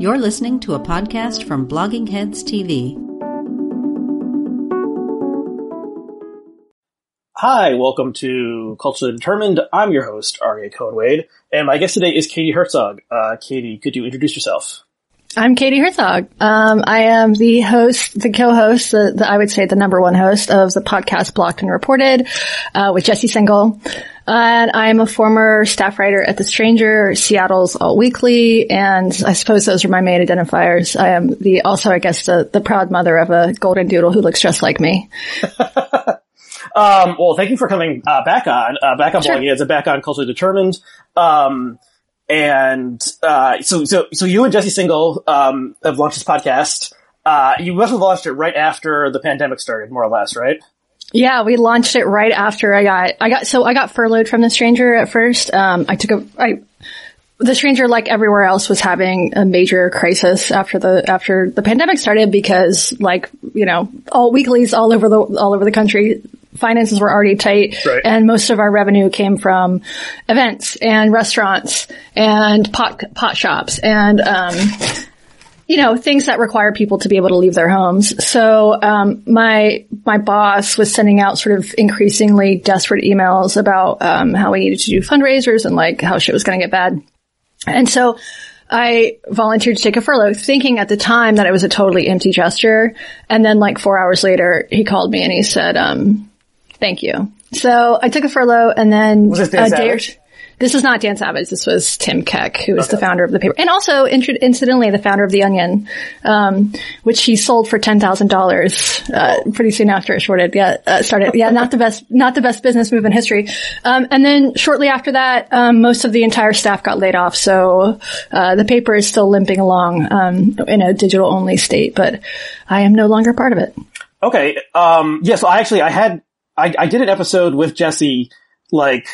You're listening to a podcast from Blogging Heads TV. Hi, welcome to Culturally Determined. I'm your host, Aryeh Cohen-Wade, and my guest today is Katie Herzog. Uh, Katie, could you introduce yourself? I'm Katie Herzog. Um, I am the host, the co-host, the, the, I would say the number one host of the podcast Blocked and Reported uh, with Jesse Singal. And I'm a former staff writer at The Stranger, Seattle's Alt Weekly, and I suppose those are my main identifiers. I am the also, I guess, the, the proud mother of a golden doodle who looks just like me. um, well, thank you for coming uh, back on, uh, back on sure. blogging as a back on culturally determined. Um, and uh, so so so you and Jesse Singal um, have launched this podcast. Uh, you must have launched it right after the pandemic started, more or less, right? Yeah, we launched it right after I got I got so I got furloughed from the stranger at first. Um, I took a I the stranger, like everywhere else, was having a major crisis after the after the pandemic started because, like you know, all weeklies all over the all over the country finances were already tight right. and most of our revenue came from events and restaurants and pot, pot shops and, um, you know, things that require people to be able to leave their homes. So, um, my, my boss was sending out sort of increasingly desperate emails about, um, how we needed to do fundraisers and like how shit was going to get bad. And so, I volunteered to take a furlough thinking at the time that it was a totally empty gesture. And then like four hours later, he called me and he said, um, Thank you. So I took a furlough and then was Dan a day or, this is not Dan Savage. This was Tim Keck, who is okay. the founder of the paper, and also incidentally the founder of the Onion, um, which he sold for ten thousand uh, dollars pretty soon after it shorted. Yeah, uh, started. Yeah, not the best, not the best business move in history. Um, and then shortly after that, um, most of the entire staff got laid off. So uh, the paper is still limping along um, in a digital only state, but I am no longer part of it. Okay. Um, yeah. So I actually I had I, I did an episode with Jesse, like,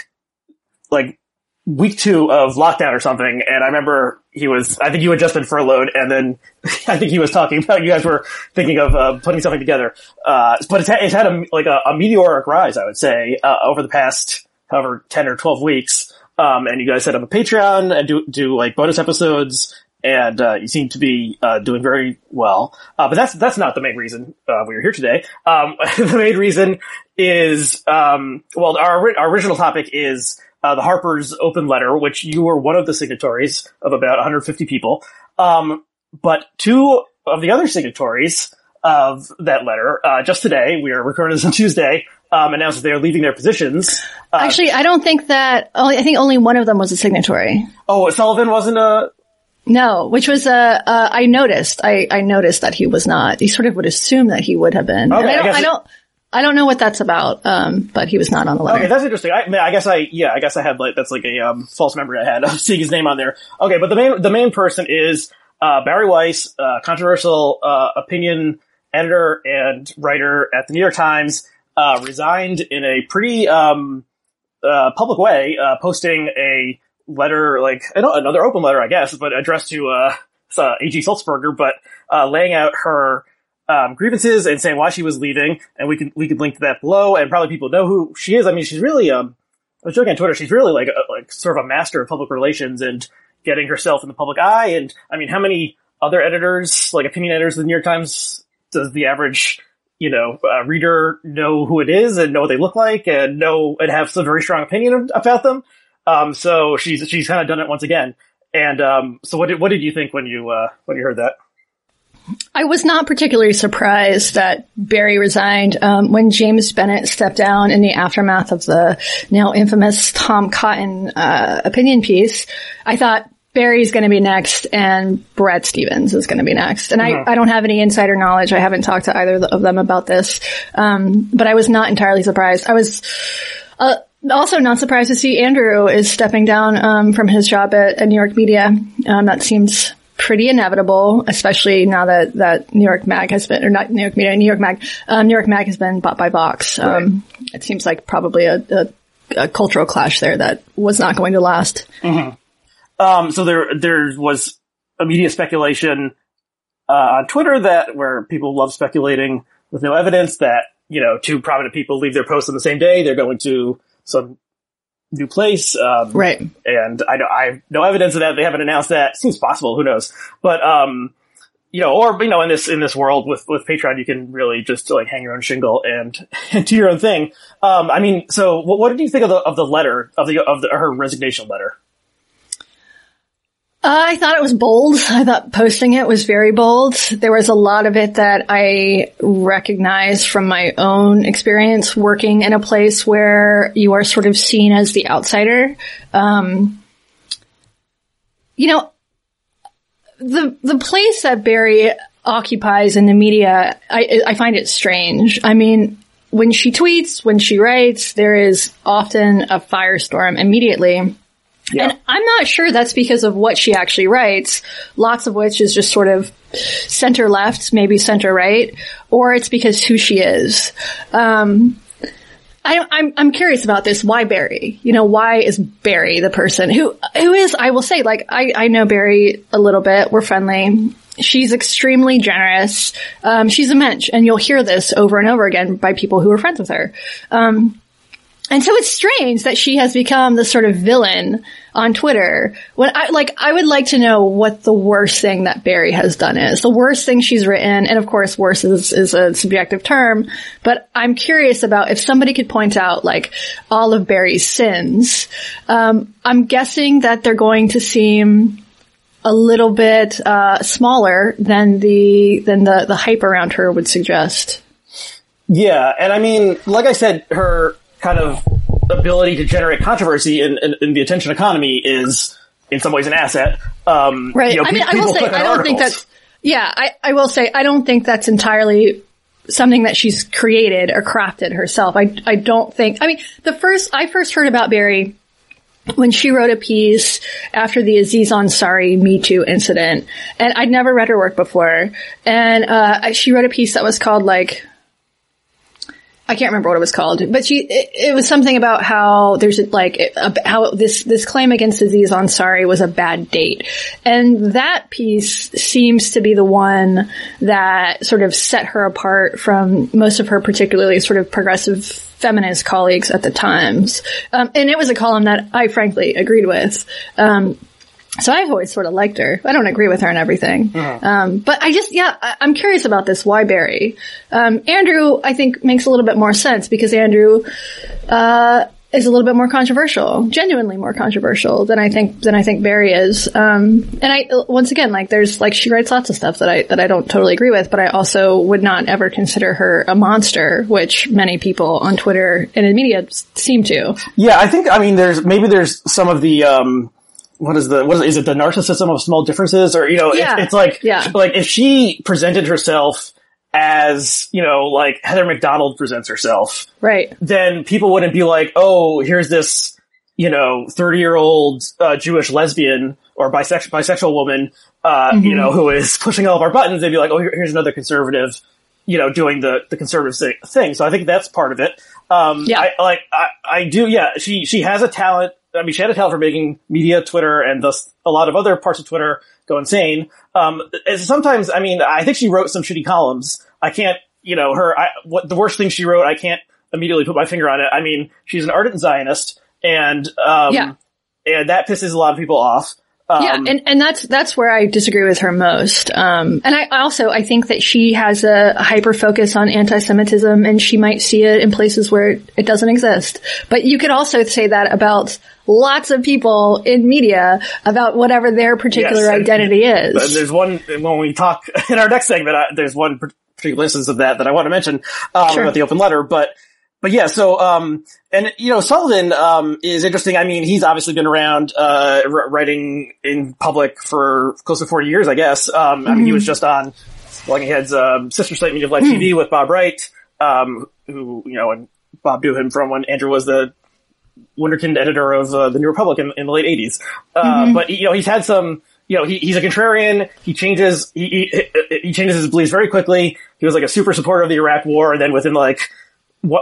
like week two of lockdown or something, and I remember he was, I think you had just been furloughed, and then I think he was talking about you guys were thinking of uh, putting something together. Uh, but it's, it's had a, like a, a, meteoric rise, I would say, uh, over the past, however, 10 or 12 weeks. Um, and you guys set up a Patreon and do, do like bonus episodes and uh, you seem to be uh, doing very well. Uh, but that's that's not the main reason uh, we are here today. Um, the main reason is um, well, our our original topic is uh, the Harper's open letter, which you were one of the signatories of about 150 people. Um, but two of the other signatories of that letter, uh, just today, we are recording this on Tuesday, um, announced that they are leaving their positions. Actually, I don't think that. Only, I think only one of them was a signatory. Oh, Sullivan wasn't a no, which was, uh, uh, I noticed, I, I noticed that he was not. He sort of would assume that he would have been. Okay, I don't, I, I don't, I don't know what that's about, um, but he was not on the letter. Okay, that's interesting. I, I guess I, yeah, I guess I had like, that's like a, um, false memory I had of seeing his name on there. Okay, but the main, the main person is, uh, Bari Weiss, uh, controversial, uh, opinion editor and writer at the New York Times, uh, resigned in a pretty, um, uh, public way, uh, posting a, letter, like another open letter, I guess, but addressed to uh, A.G. Sulzberger, but uh, laying out her um, grievances and saying why she was leaving, and we can we can link to that below, and probably people know who she is. I mean, she's really um, I was joking on Twitter, she's really like a, like sort of a master of public relations and getting herself in the public eye. And I mean, how many other editors, like opinion editors of the New York Times, does the average you know, uh, reader know who it is and know what they look like and know and have some very strong opinion about them. Um, so she's she's kind of done it once again. And um, so what did what did you think when you uh, when you heard that? I was not particularly surprised that Bari resigned um, when James Bennet stepped down in the aftermath of the now infamous Tom Cotton uh, opinion piece. I thought Bari's going to be next and Bret Stephens is going to be next. And mm-hmm. I, I don't have any insider knowledge. I haven't talked to either of them about this. Um, but I was not entirely surprised. I was, uh, also not surprised to see Andrew is stepping down um, from his job at, at New York Media. Um, that seems pretty inevitable, especially now that, that New York Mag has been, or not New York Media, New York Mag, um, New York Mag has been bought by Vox. Right. Um, it seems like probably a, a, a, cultural clash there that was not going to last. Mm-hmm. Um, so there, there was a media speculation, uh, on Twitter that where people love speculating with no evidence that, you know, two prominent people leave their posts on the same day. They're going to some new place. Um, Right. And I know I have no evidence of that. They haven't announced that. Seems possible. Who knows? But um, you know, or you know, in this in this world with with Patreon, you can really just like hang your own shingle and, and do your own thing. Um, I mean, so what, what did you think of the of the letter of the of the, her resignation letter? I thought it was bold. I thought posting it was very bold. There was a lot of it that I recognized from my own experience working in a place where you are sort of seen as the outsider. Um, you know, the the place that Bari occupies in the media, I, I find it strange. I mean, when she tweets, when she writes, there is often a firestorm immediately. Yeah. And I'm not sure that's because of what she actually writes, lots of which is just sort of center left, maybe center right, or it's because who she is. Um, I, I'm I'm curious about this. Why Bari? You know, why is Bari the person who who is? I will say, like I I know Bari a little bit. We're friendly. She's extremely generous. Um, she's a mensch, and you'll hear this over and over again by people who are friends with her. Um, and so it's strange that she has become the sort of villain on Twitter. When I like, I would like to know what the worst thing that Bari has done is. The worst thing she's written, and of course, worse is, is a subjective term, but I'm curious about if somebody could point out like all of Bari's sins. Um, I'm guessing that they're going to seem a little bit uh, smaller than the than the the hype around her would suggest. Yeah, and I mean, like I said, her kind of ability to generate controversy in, in, in the attention economy is in some ways an asset. Um, Right. you know, I mean, I will say, I don't think articles. that's, yeah, I, I will say, I don't think that's entirely something that she's created or crafted herself. I, I don't think, I mean, the first, I first heard about Bari when she wrote a piece after the Aziz Ansari Me Too incident, and I'd never read her work before, and, uh, she wrote a piece that was called like, I can't remember what it was called, but she, it, it was something about how there's like, a, how this, this claim against Aziz Ansari was a bad date. And that piece seems to be the one that sort of set her apart from most of her particularly sort of progressive feminist colleagues at the Times. Um, and it was a column that I frankly agreed with. Um, so I've always sort of liked her. I don't agree with her and everything. Um, but I just, yeah, I, I'm curious about this. Why Bari? Um, Andrew, I think makes a little bit more sense because Andrew, uh, is a little bit more controversial, genuinely more controversial than I think, than I think Bari is. Um, and I, once again, like there's, like she writes lots of stuff that I, that I don't totally agree with, but I also would not ever consider her a monster, which many people on Twitter and in media seem to. Yeah, I think, I mean, there's, maybe there's some of the, um, what is the, what is, it, is it the narcissism of small differences? Or, you know, Yeah. it's, it's like, Yeah. like if she presented herself as, you know, like Heather Mac Donald presents herself, Right. then people wouldn't be like, oh, here's this, you know, 30 year old uh, Jewish lesbian or bisexual, bisexual woman, uh, Mm-hmm. you know, who is pushing all of our buttons. They'd be like, oh, here, here's another conservative, you know, doing the, the conservative thing. So I think that's part of it. Um, Yeah. I, like, I, I do, yeah, she, she has a talent. I mean, she had a talent for making media, Twitter, and thus a lot of other parts of Twitter go insane. Um, sometimes, I mean, I think she wrote some shitty columns. I can't, you know, her, I, what the worst thing she wrote, I can't immediately put my finger on it. I mean, she's an ardent Zionist, and um, Yeah. and that pisses a lot of people off. Um, yeah, and, and that's that's where I disagree with her most. Um, and I also I think that she has a hyper focus on anti-Semitism, and she might see it in places where it, it doesn't exist. But you could also say that about lots of people in media about whatever their particular Yes, identity and is. there's one when we talk in our next segment. I, there's one particular instance of that that I want to mention um, Sure. about the open letter, but. But yeah, so, um, and, you know, Sullivan, um, is interesting. I mean, he's obviously been around, uh, writing in public for close to 40 years, I guess. Um, I mean, he was just on Blogging Head's, um, sister slate Meaning of Life TV with Bob Wright, um, who, you know, and Bob knew him from when Andrew was the wunderkind editor of, uh, the New Republic in, in the late 80s. Uh, but, you know, he's had some, you know, he, he's a contrarian. He changes, he, he, he changes his beliefs very quickly. He was like a super supporter of the Iraq war, and then within like,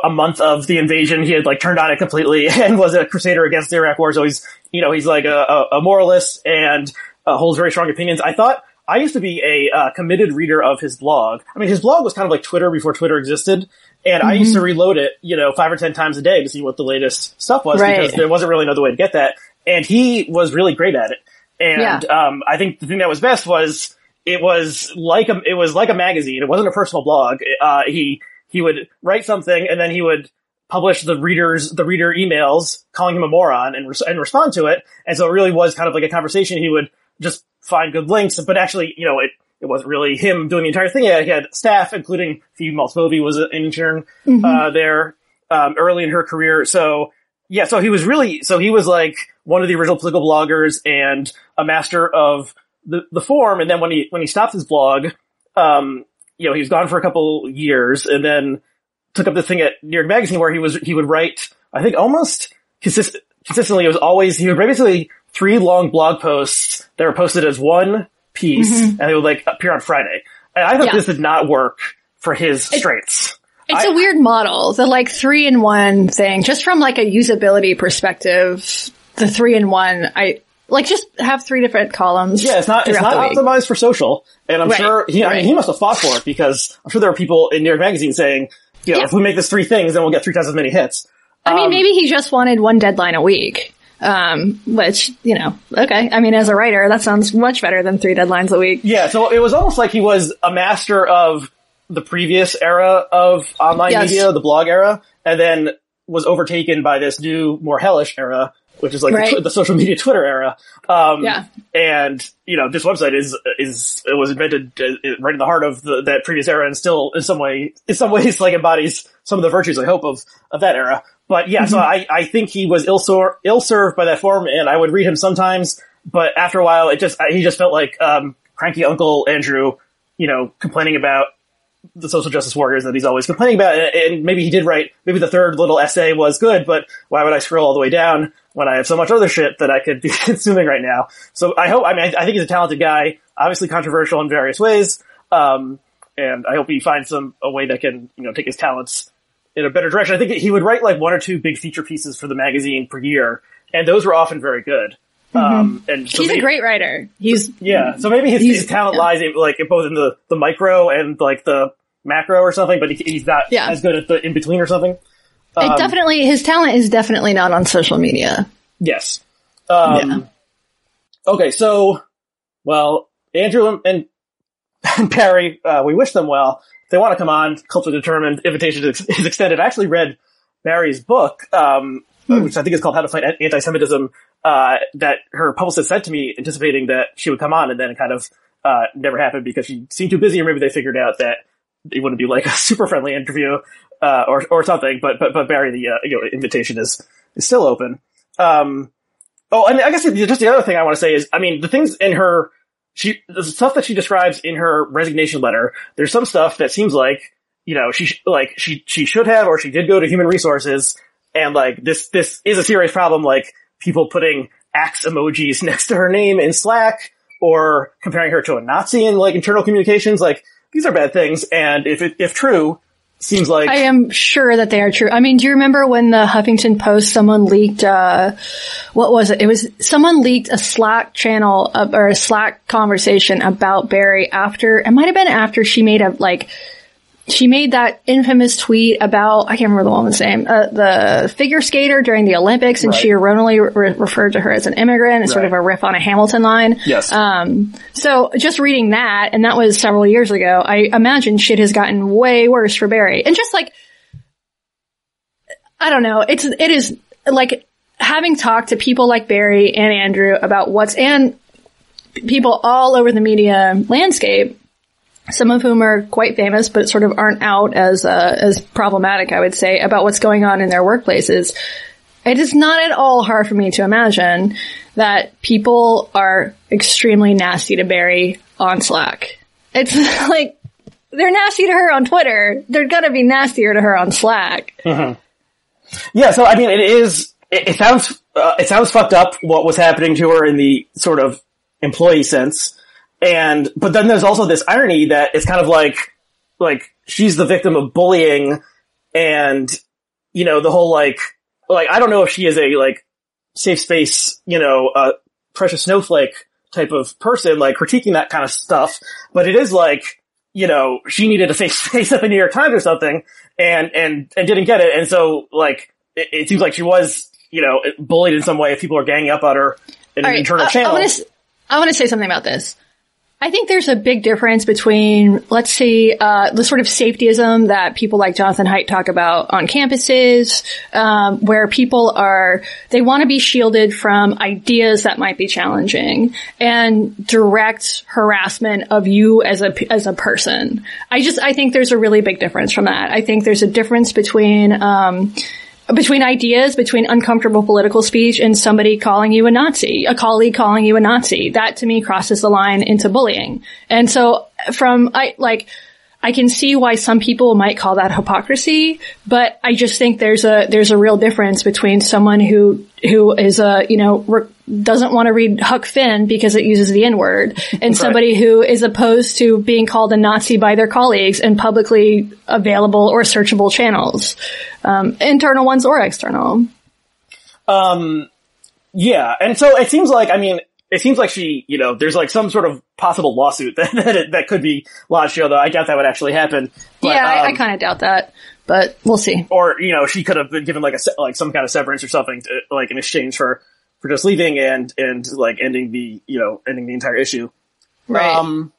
a month of the invasion, he had like turned on it completely and was a crusader against the Iraq war. So he's, you know, he's like a, a, a moralist and uh, holds very strong opinions. I thought I used to be a uh, committed reader of his blog. I mean, his blog was kind of like Twitter before Twitter existed. And I used to reload it, you know, five or ten times a day to see what the latest stuff was Right. because there wasn't really another way to get that. And he was really great at it. And, Yeah. um, I think the thing that was best was it was like a, it was like a magazine. It wasn't a personal blog. Uh, he, he would write something and then he would publish the readers, the reader emails calling him a moron and, res- and respond to it. And so it really was kind of like a conversation. He would just find good links, but actually, you know, it, it wasn't really him doing the entire thing. He had, he had staff, including Phoebe Maltz Bovy was an intern, uh, there, um, early in her career. So, yeah, so he was really, so he was like one of the original political bloggers and a master of the, the form. And then when he, when he stopped his blog, um, you know, he was gone for a couple years and then took up this thing at New York Magazine where he was, he would write, I think almost consist- consistently, it was always, he would write basically three long blog posts that were posted as one piece mm-hmm. and they would like appear on Friday. And I thought Yeah. this did not work for his strengths. It's I- a weird model, the like three in one thing, just from like a usability perspective, the three in one, I like just have three different columns. Yeah, it's not it's not optimized for social, and I'm Right, sure he I mean he must have fought for it because I'm sure there are people in New York Magazine saying, you know, Yeah. if we make this three things, then we'll get three times as many hits. I mean, Um, maybe he just wanted one deadline a week. Um, which, you know, okay. I mean, as a writer, that sounds much better than three deadlines a week. Yeah, so it was almost like he was a master of the previous era of online Yes. media, the blog era, and then was overtaken by this new, more hellish era, which is like the, Right. tw- the social media Twitter era. Um, Yeah. and you know, this website is is it was invented uh, right in the heart of the, that previous era, and still in some way, in some ways, like embodies some of the virtues I hope of of that era. But yeah, so I I think he was ill sor- ill served by that form, and I would read him sometimes, but after a while, it just he just felt like um, cranky Uncle Andrew, you know, complaining about the social justice warriors that he's always complaining about. And, and maybe he did write, maybe the third little essay was good, but why would I scroll all the way down when I have so much other shit that I could be consuming right now? So I hope, I mean, I, I think he's a talented guy, obviously controversial in various ways. Um, and I hope he finds some, a way that can, you know, take his talents in a better direction. I think he would write like one or two big feature pieces for the magazine per year, and those were often very good. Um, and so He's a great writer. He's, yeah, so maybe his, his talent yeah. lies in, like both in the, the micro and like the macro or something, but he, he's not Yeah. as good at the in between or something. Um, it definitely, his talent is definitely not on social media. Yes. Um, Okay, so well, Andrew and, and, Bari, uh, we wish them well. If they want to come on, culturally determined, invitation is, extended. I actually read Bari's book, um, which I think is called How to Fight Anti-Semitism, uh, that her publicist sent to me anticipating that she would come on and then it kind of, uh, never happened because she seemed too busy or maybe they figured out that it wouldn't be like a super friendly interview, uh, or, or something, but, but, but Bari, the, uh, you know, invitation is, is still open. Um, Oh, and I guess just the other thing I want to say is, I mean, the things in her, she, the stuff that she describes in her resignation letter, there's some stuff that seems like, you know, she, like, she, she should have, or she did go to human resources, and like, this, this is a serious problem, like, people putting axe emojis next to her name in Slack, or comparing her to a Nazi in, like, internal communications, like, these are bad things, and if it, if true, seems like, I am sure that they are true. I mean, do you remember when the Huffington Post someone leaked uh what was it? It was someone leaked a Slack channel of, or a Slack conversation about Bari after it might have been after she made a like she made that infamous tweet about I can't remember the woman's name, uh, the figure skater during the Olympics, and Right. she erroneously re- referred to her as an immigrant. It's sort of a riff on a Hamilton line. yes. Um, so just reading that, and that was several years ago, I imagine shit has gotten way worse for Bari. And just like, I don't know, it's, it is like having talked to people like Bari and Andrew about what's, and people all over the media landscape, some of whom are quite famous, but sort of aren't out as, uh, as problematic, I would say, about what's going on in their workplaces. It is not at all hard for me to imagine that people are extremely nasty to Bari on Slack. It's like, they're nasty to her on Twitter. They're gonna be nastier to her on Slack. Yeah, so I mean, it is. It, it sounds. Uh, it sounds fucked up what was happening to her in the sort of employee sense, and but then there's also this irony that it's kind of like, like she's the victim of bullying, and you know the whole like, like I don't know if she is a like safe space, you know, uh, precious snowflake type of person, like critiquing that kind of stuff, but it is like you know, she needed a face face at the New York Times or something, and and and didn't get it, and so like it, it seems like she was, you know, bullied in some way if people are ganging up on her in All an right, internal I- channel. I want to. I want to say something about this. I think there's a big difference between, let's say, uh, the sort of safetyism that people like Jonathan Haidt talk about on campuses, um, where people are they want to be shielded from ideas that might be challenging and direct harassment of you as a as a person. I just I think there's a really big difference from that. I think there's a difference between. Um, between ideas, between uncomfortable political speech and somebody calling you a Nazi, a colleague calling you a Nazi. That to me crosses the line into bullying. And so from, I, like, I can see why some people might call that hypocrisy, but I just think there's a, there's a real difference between someone who, who is a, you know, re- doesn't want to read Huck Finn because it uses the N word and somebody who is opposed to being called a Nazi by their colleagues in publicly available or searchable channels, um, internal ones or external. Um, yeah, and so it seems like, I mean, it seems like she, you know, there's like some sort of possible lawsuit that that, that could be lodged here, though I doubt that would actually happen. But, yeah, I, I um, kind of doubt that, but we'll see. or you know, she could have been given like a like some kind of severance or something, to, like in exchange for for just leaving and and like ending the you know ending the entire issue. Right. Um,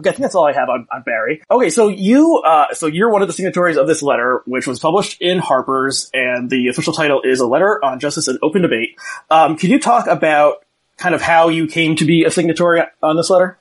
okay, I think that's all I have on, on Bari. Okay, so you, uh, so you're one of the signatories of this letter, which was published in Harper's, and the official title is a letter on justice and open debate. Um, can you talk about kind of how you came to be a signatory on this letter?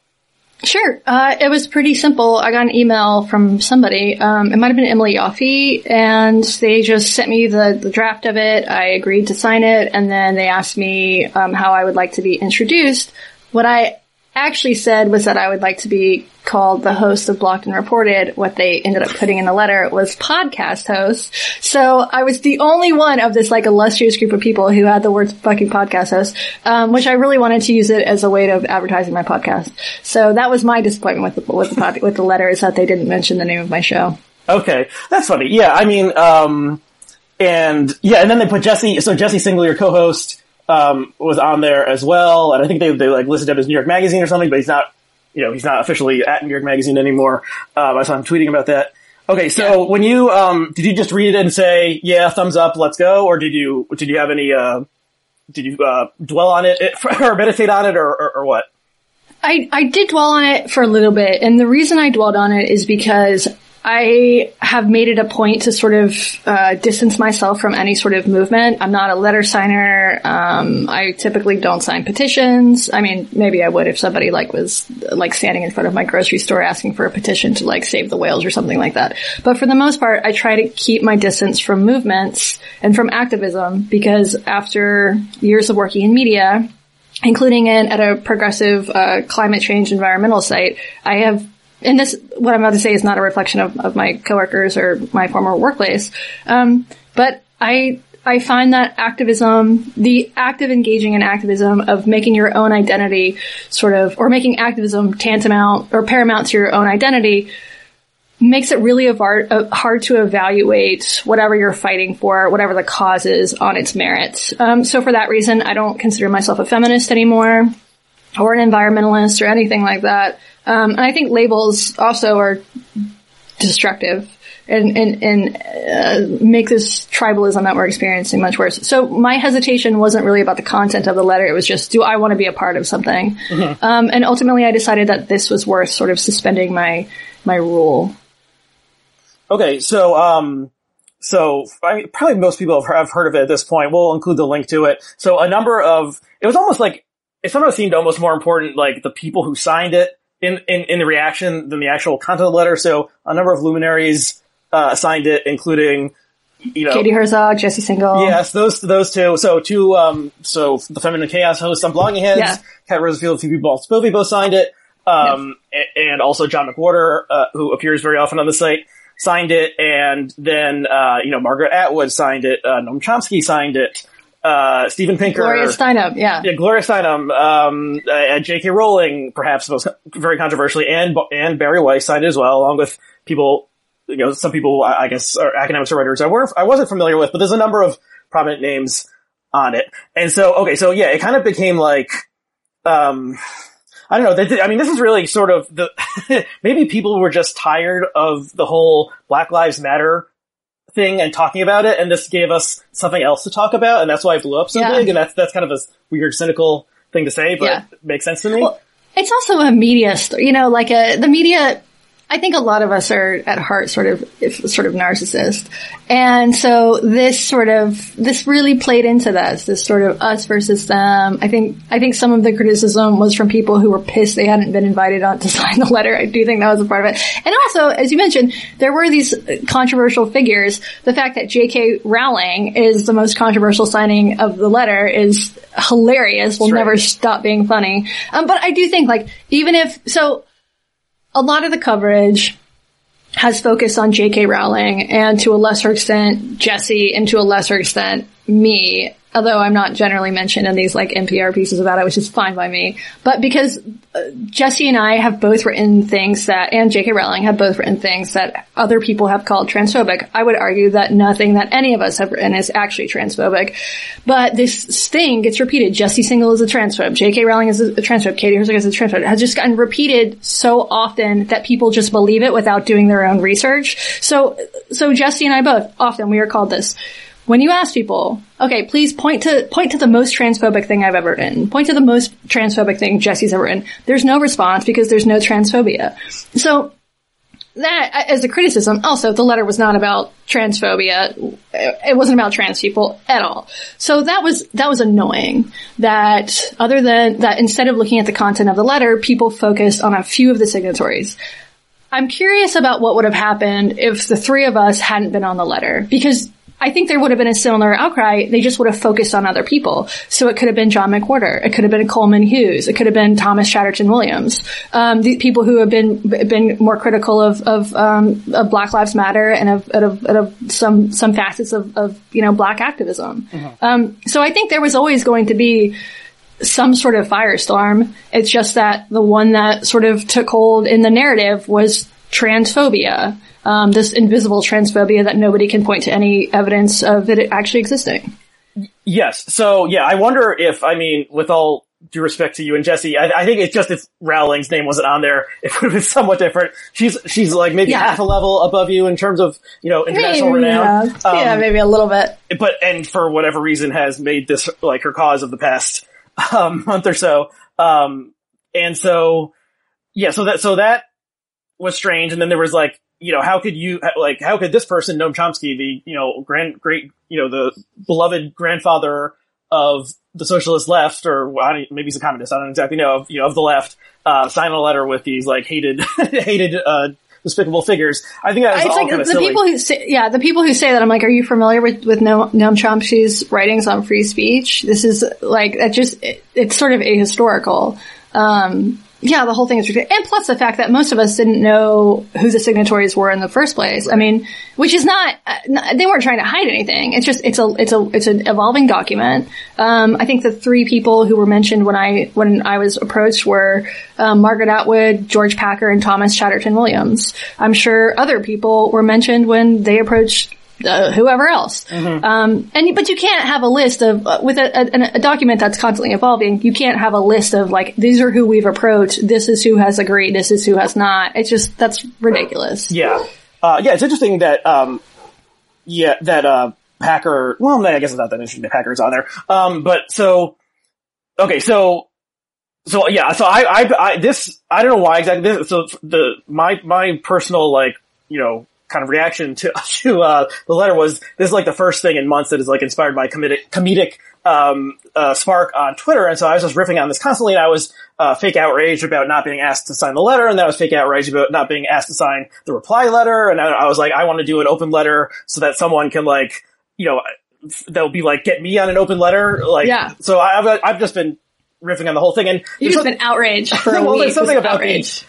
Sure. Uh, it was pretty simple. I got an email from somebody. Um, it might have been Emily Yoffe, and they just sent me the, the draft of it. I agreed to sign it, and then they asked me um, how I would like to be introduced. What I actually said was that I would like to be called the host of Blocked and Reported. What they ended up putting in the letter was podcast host. So I was the only one of this like illustrious group of people who had the words fucking podcast host, um, which I really wanted to use it as a way of advertising my podcast. So that was my disappointment with the, with the, pod, with the letter is that they didn't mention the name of my show. Okay, that's funny. Yeah, I mean, um, and yeah, and then they put Jesse. So Jesse Singal, your co-host, um, was on there as well, and I think they they like listed him as New York Magazine or something, but he's not. You know, he's not officially at New York Magazine anymore. Um, I saw him tweeting about that. Okay, so when you um, did you just read it and say, "Yeah, thumbs up, let's go," or did you did you have any? Uh, did you uh, dwell on it or meditate on it, or, or, or what? I, I did dwell on it for a little bit, and the reason I dwelled on it is because I have made it a point to sort of uh, distance myself from any sort of movement. I'm not a letter signer. Um, I typically don't sign petitions. I mean, maybe I would if somebody like was like standing in front of my grocery store asking for a petition to like save the whales or something like that. But for the most part, I try to keep my distance from movements and from activism because after years of working in media, including in at a progressive uh, climate change environmental site, I have and this, what I'm about to say is not a reflection of, of my coworkers or my former workplace. Um, but I, I find that activism, the active engaging in activism of making your own identity sort of, or making activism tantamount or paramount to your own identity makes it really hard, hard to evaluate whatever you're fighting for, whatever the cause is on its merits. Um, so for that reason, I don't consider myself a feminist anymore or an environmentalist or anything like that. Um, and I think labels also are destructive and, and, and uh, make this tribalism that we're experiencing much worse. So my hesitation wasn't really about the content of the letter. It was just, do I want to be a part of something? Um, and ultimately I decided that this was worth sort of suspending my, my rule. Okay, so um, so I, probably most people have heard of it at this point. We'll include the link to it. So a number of it was almost like it somehow seemed almost more important, like the people who signed it in in, in the reaction than the actual content of the letter. So a number of luminaries uh, signed it, including you know Katie Herzog, Jesse Singal. Yes, those those two. So two. Um, so the Feminine Chaos host on Blogging Heads, Yeah. Kat Rosenfield, Phoebe Maltz Bovy both signed it. Um, a- and also John McWhorter, uh, who appears very often on the site, signed it. And then uh, you know Margaret Atwood signed it. Uh, Noam Chomsky signed it. Uh, Steven Pinker, Gloria Steinem, yeah. yeah, Gloria Steinem, um, uh, J.K. Rowling, perhaps most very controversially, and and Bari Weiss signed it as well, along with people, you know, some people I I guess are academics or writers I weren't I wasn't familiar with, but there's a number of prominent names on it, and so okay, so yeah, it kind of became like, um, I don't know. Did- I mean, this is really sort of the, maybe people were just tired of the whole Black Lives Matter thing and talking about it, and this gave us something else to talk about, and that's why it blew up so Yeah. big, and that's, that's kind of a weird, cynical thing to say, but Yeah. it makes sense to me. Well, it's also a media story, you know, like a, the media, I think a lot of us are at heart sort of, if, sort of narcissist. And so this sort of, this really played into that, this sort of us versus them. I think, I think some of the criticism was from people who were pissed they hadn't been invited on to sign the letter. I do think that was a part of it. And also, as you mentioned, there were these controversial figures. The fact that J.K. Rowling is the most controversial signing of the letter is hilarious. Will right. never stop being funny. Um, but I do think like, even if, so, a lot of the coverage has focused on J.K. Rowling and to a lesser extent Jesse and to a lesser extent me. Although I'm not generally mentioned in these like NPR pieces about it, which is fine by me. But because uh, Jesse and I have both written things that, and J.K. Rowling have both written things that other people have called transphobic, I would argue that nothing that any of us have written is actually transphobic. But this thing gets repeated. Jesse Singal is a transphobe. J.K. Rowling is a transphobe. Katie Herzog is a transphobe. It has just gotten repeated so often that people just believe it without doing their own research. So, so Jesse and I both, often we are called this. When you ask people, okay, please point to, point to the most transphobic thing I've ever written. Point to the most transphobic thing Jesse's ever written. There's no response because there's no transphobia. So, that as a criticism, also the letter was not about transphobia. It wasn't about trans people at all. So that was that was annoying. That other than that, instead of looking at the content of the letter, people focused on a few of the signatories. I'm curious about what would have happened if the three of us hadn't been on the letter because. I think there would have been a similar outcry. They just would have focused on other people. So it could have been John McWhorter. It could have been Coleman Hughes. It could have been Thomas Chatterton Williams. Um, the people who have been been more critical of of, um, of Black Lives Matter and of, and of, and of some some facets of, of you know Black activism. Um, so I think there was always going to be some sort of firestorm. It's just that the one that sort of took hold in the narrative was transphobia. Um, this invisible transphobia that nobody can point to any evidence of it actually existing. Yes. So yeah, I wonder if, I mean, with all due respect to you and Jesse, I, I think it's just if Rowling's name wasn't on there, it would have been somewhat different. She's, she's like maybe Yeah. half a level above you in terms of, you know, international renown. yeah. yeah, Um, maybe a little bit. but and for whatever reason has made this like her cause of the past um, month or so. Um, and so yeah, so that so that was strange. And then there was like, you know, how could you like how could this person, Noam Chomsky, the you know grand great you know the beloved grandfather of the socialist left, or well, I don't- maybe he's a communist, I don't exactly know, of, you know, of the left, uh, sign a letter with these like hated hated uh, despicable figures. I think that was It's all like kind the of silly. people who say, yeah, the people who say that, I'm like, are you familiar with, with Noam Noam Chomsky's writings on free speech? This is like, that just, it, it's sort of ahistorical. Um, yeah, the whole thing is ridiculous. And plus the fact that most of us didn't know who the signatories were in the first place. I mean, which is not, uh, n- they weren't trying to hide anything. It's just, it's a, it's a, it's an evolving document. Um, I think the three people who were mentioned when I, when I was approached were, um, Margaret Atwood, George Packer, and Thomas Chatterton Williams. I'm sure other people were mentioned when they approached uh, whoever else. Um, and but you can't have a list of uh, with a, a, a document that's constantly evolving. You can't have a list of like these are who we've approached. This is who has agreed. This is who has not. It's just that's ridiculous. Yeah. Uh, yeah, it's interesting that, um, yeah, that, uh, Packer, well, I guess it's not that interesting that Packer's on there. Um, but so, okay, so, so yeah, so I, I, I, this, I don't know why exactly this, so the, my, my personal, like, you know, kind of reaction to, to, uh, the letter was, this is like the first thing in months that is like inspired by comedic, comedic, um, uh, spark on Twitter. And so I was just riffing on this constantly and I was, uh, fake outraged about not being asked to sign the letter. And then I was fake outraged about not being asked to sign the reply letter. And I, I was like, I want to do an open letter so that someone can like, you know, they'll be like, get me on an open letter. Like, Yeah. so I've, I've just been riffing on the whole thing. And You've just been outraged for a Well, week. there's something about the- outraged.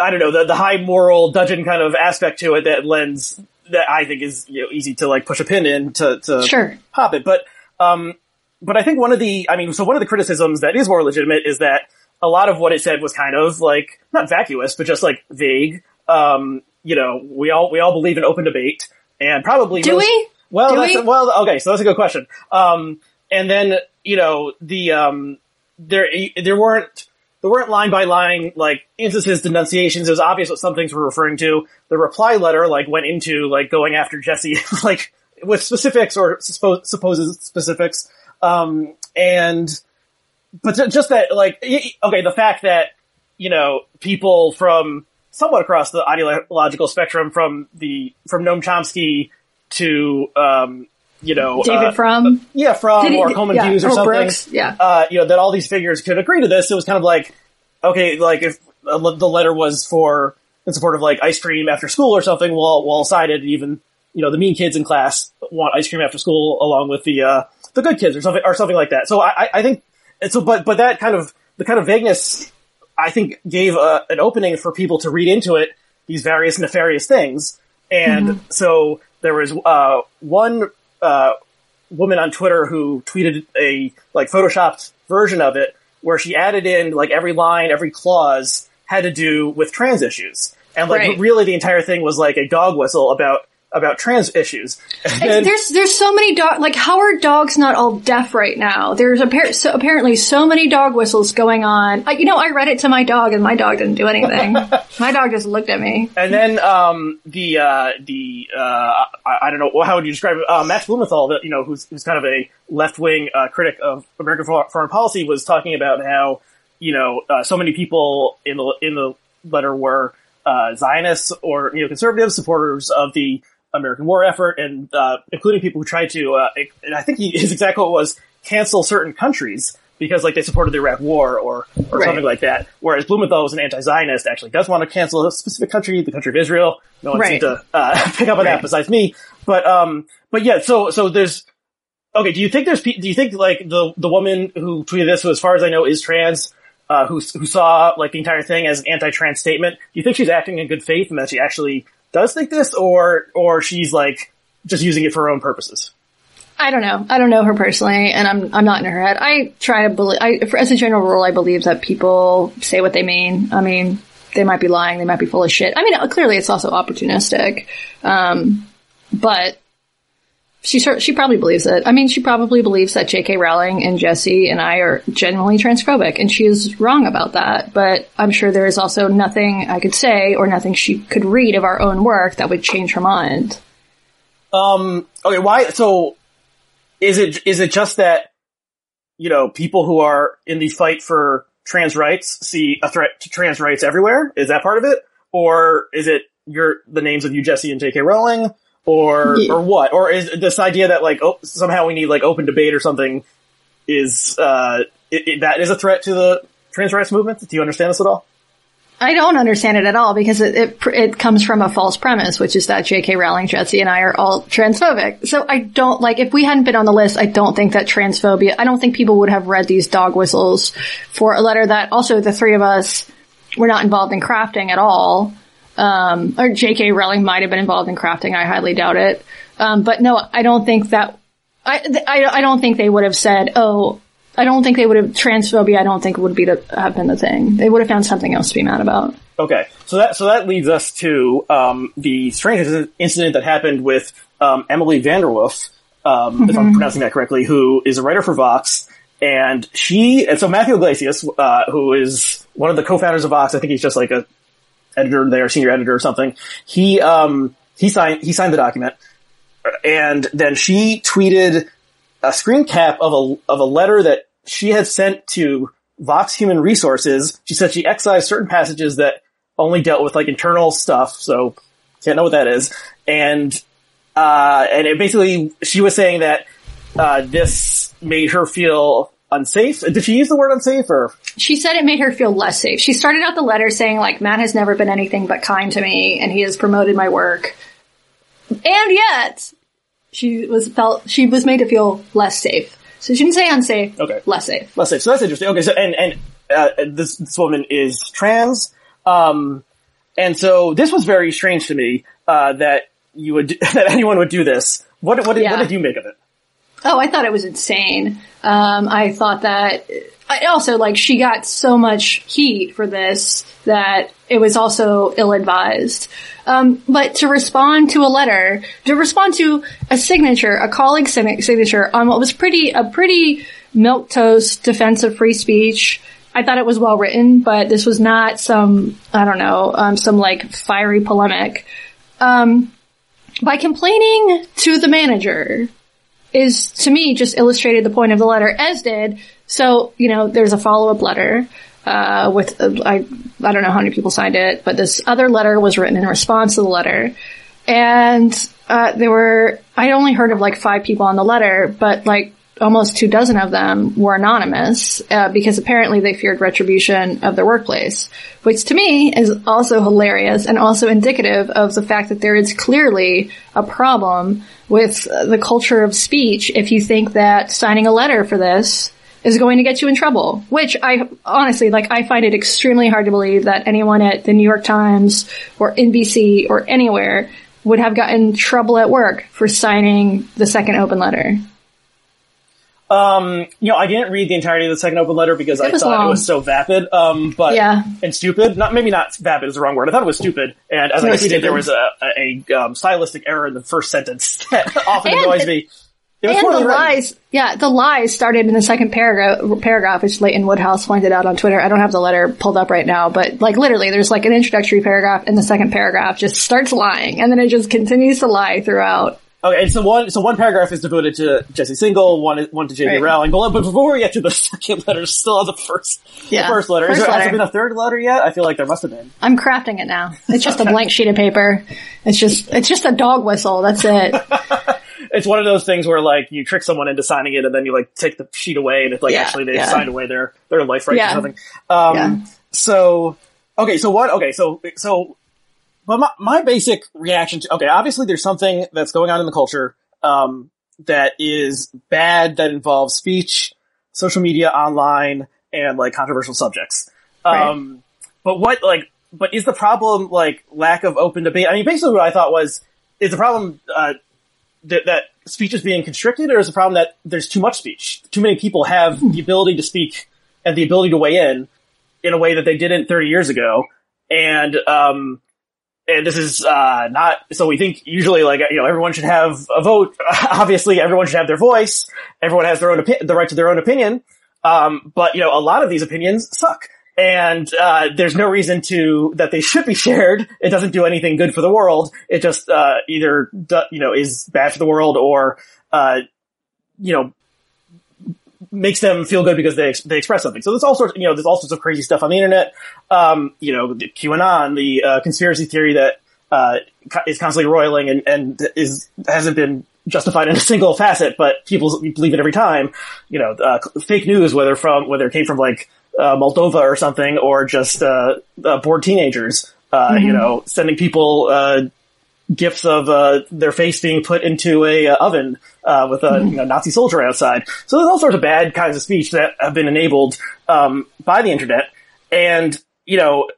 I don't know, the, the high moral dudgeon kind of aspect to it that lends, that I think is, you know, easy to like push a pin in to, to Sure. pop it. But, um, but I think one of the, I mean, so one of the criticisms that is more legitimate is that a lot of what it said was kind of like, not vacuous, but just like vague. Um, you know, we all, we all believe in open debate and probably Do most- we? Well, Do that's, we? well, okay, so that's a good question. Um, and then, you know, the, um, there, there weren't, there weren't line by line like instances, denunciations. It was obvious what some things were referring to. The reply letter like went into like going after Jesse like with specifics or suppo- supposed specifics. Um, and but ju- just that like okay, the fact that you know people from somewhat across the ideological spectrum from the from Noam Chomsky to um, you know David uh, Frum. yeah, from Did he- or Coleman yeah, Hughes or something. Brooks, yeah. Uh, you know, that all these figures could agree to this. It was kind of like, okay, like if uh, the letter was for, in support of like ice cream after school or something, well, well sided, even, you know, the mean kids in class want ice cream after school along with the, uh, the good kids or something, or something like that. So I, I- I think, so, but, but that kind of, the kind of vagueness, I think gave a, an opening for people to read into it these various nefarious things. And so there was, uh, one, uh, woman on Twitter who tweeted a like photoshopped version of it where she added in like every line, every clause had to do with trans issues. And like Right. really the entire thing was like a dog whistle about about trans issues. And- there's there's so many dog like how are dogs not all deaf right now? There's appar- so, apparently so many dog whistles going on. I, you know, I read it to my dog and my dog didn't do anything. my dog just looked at me. And then um, the uh, the uh, I, I don't know how would you describe it? Uh, Max Blumenthal, that you know, who's who's kind of a left wing uh, critic of American foreign policy, was talking about how you know uh, so many people in the in the letter were uh, Zionists or neoconservatives, supporters of the American war effort, and uh, including people who tried to, uh, and I think he, his exact quote was cancel certain countries because like they supported the Iraq war or or Right. something like that. Whereas Blumenthal was an anti-Zionist, actually does want to cancel a specific country, the country of Israel. No one Right. seemed to uh, pick up on that besides me. But um, but yeah, so so there's okay. Do you think there's do you think like the the woman who tweeted this, who as far as I know is trans, uh, who who saw like the entire thing as an anti-trans statement? Do you think she's acting in good faith and that she actually does think this, or or she's like just using it for her own purposes? I don't know. I don't know her personally, and I'm I'm not in her head. I try to believe. I, for- as a general rule, I believe that people say what they mean. I mean, they might be lying, they might be full of shit. I mean, clearly, it's also opportunistic. Um, but she she probably believes it. I mean, she probably believes that J.K. Rowling and Jesse and I are genuinely transphobic, and she is wrong about that. But I'm sure there is also nothing I could say or nothing she could read of our own work that would change her mind. Um. Okay. Why? So, is it is it just that you know people who are in the fight for trans rights see a threat to trans rights everywhere? Is that part of it, or is it your the names of you, Jesse and J.K. Rowling, or Yeah. or what? Or is this idea that like oh, somehow we need like open debate or something? Is uh it, it, that is a threat to the trans rights movement? Do you understand this at all? I don't understand it at all because it, it it comes from a false premise, which is that J.K. Rowling, Jesse, and I are all transphobic. So I don't like if we hadn't been on the list, I don't think that transphobia. I don't think people would have read these dog whistles for a letter that also the three of us were not involved in crafting at all. Um, or J.K. Rowling might have been involved in crafting. I highly doubt it. Um, but no, I don't think that. I, I I don't think they would have said, "Oh, I don't think they would have transphobia. I don't think would be the have been the thing. They would have found something else to be mad about. Okay, so that so that leads us to um, the strange incident that happened with um, Emily VanDerWerff, um, if I'm pronouncing that correctly, who is a writer for Vox, and she and so Matthew Yglesias, uh, who is one of the co-founders of Vox, I think he's just like a editor there, senior editor or something. He um, he signed he signed the document, and then she tweeted a screen cap of a of a letter that she had sent to Vox Human Resources. She said she excised certain passages that only dealt with like internal stuff, so can't know what that is. And uh, and it basically she was saying that uh, this made her feel unsafe. Did she use the word unsafe or? She said it made her feel less safe. She started out the letter saying like, Matt has never been anything but kind to me and he has promoted my work. And yet, she was felt, she was made to feel less safe. So she didn't say unsafe, Okay. less safe. Less safe. so. That's interesting. Okay, so and and uh, this this woman is trans, um, and so this was very strange to me uh, that you would that anyone would do this. What what did, Yeah. what did you make of it? Oh, I thought it was insane. Um, I thought that I also like she got so much heat for this that it was also ill-advised. Um, but to respond to a letter, to respond to a signature, a colleague's signature on what was pretty a pretty milk toast defense of free speech I thought it was well written, but this was not some, I don't know, um, some like fiery polemic. Um, by complaining to the manager is to me just illustrated the point of the letter as did. So, you know, there's a follow-up letter, uh, with, uh, I, I don't know how many people signed it, but this other letter was written in response to the letter. And, uh, there were, I only heard of like five people on the letter, but like almost two dozen of them were anonymous uh, because apparently they feared retribution of their workplace, which to me is also hilarious and also indicative of the fact that there is clearly a problem with the culture of speech if you think that signing a letter for this is going to get you in trouble, which I honestly, like, I find it extremely hard to believe that anyone at the New York Times or NBC or anywhere would have gotten trouble at work for signing the second open letter. Um, you know, I didn't read the entirety of the second open letter because I thought long. it was so vapid. Um, but yeah. and stupid. Not maybe not vapid is the wrong word. I thought it was stupid. And as I tweeted, there was a a, a um, stylistic error in the first sentence that often and, annoys me. and the lies, yeah, the lies started in the second paragraph, paragraph, which Leighton Woodhouse pointed out on Twitter. I don't have the letter pulled up right now, but like literally there's like an introductory paragraph and the second paragraph just starts lying and then it just continues to lie throughout. Okay, so one so one paragraph is devoted to Jesse Singal, one one to JK right. Rowling. But, but before we get to the second letter, still on the first yeah. the first letter. First is there, letter. Has there been a third letter yet? I feel like there must have been. I'm crafting it now. It's just a blank sheet of paper. It's just it's just a dog whistle. That's it. it's one of those things where like you trick someone into signing it, and then you like take the sheet away, and it's like yeah, actually they yeah. signed away their their life rights or something. Um, so okay, so what? Okay, so so but my, my basic reaction to, okay, obviously there's something that's going on in the culture, um, that is bad that involves speech, social media, online, and like controversial subjects. Right. Um, but what, like, but is the problem like lack of open debate? I mean, basically what I thought was, is the problem, uh, that, that speech is being constricted or is the problem that there's too much speech? Too many people have the ability to speak and the ability to weigh in in a way that they didn't 30 years ago. And, um, and this is uh, not so we think usually like you know everyone should have a vote. Obviously everyone should have their voice. Everyone has their own opi- the right to their own opinion. Um, but you know a lot of these opinions suck. And uh, there's no reason to that they should be shared. It doesn't do anything good for the world. It just uh, either you know is bad for the world or uh, you know makes them feel good because they they express something. So there's all sorts, you know, there's all sorts of crazy stuff on the internet. Um, you know, the QAnon, the uh, conspiracy theory that uh, is constantly roiling and, and is hasn't been justified in a single facet, but people believe it every time. You know, uh, fake news, whether from whether it came from like uh, Moldova or something, or just uh, uh, bored teenagers. Mm-hmm. You know, sending people gifs of uh, their face being put into a uh, oven uh, with a you know, Nazi soldier outside. So there's all sorts of bad kinds of speech that have been enabled um, by the internet, and you know,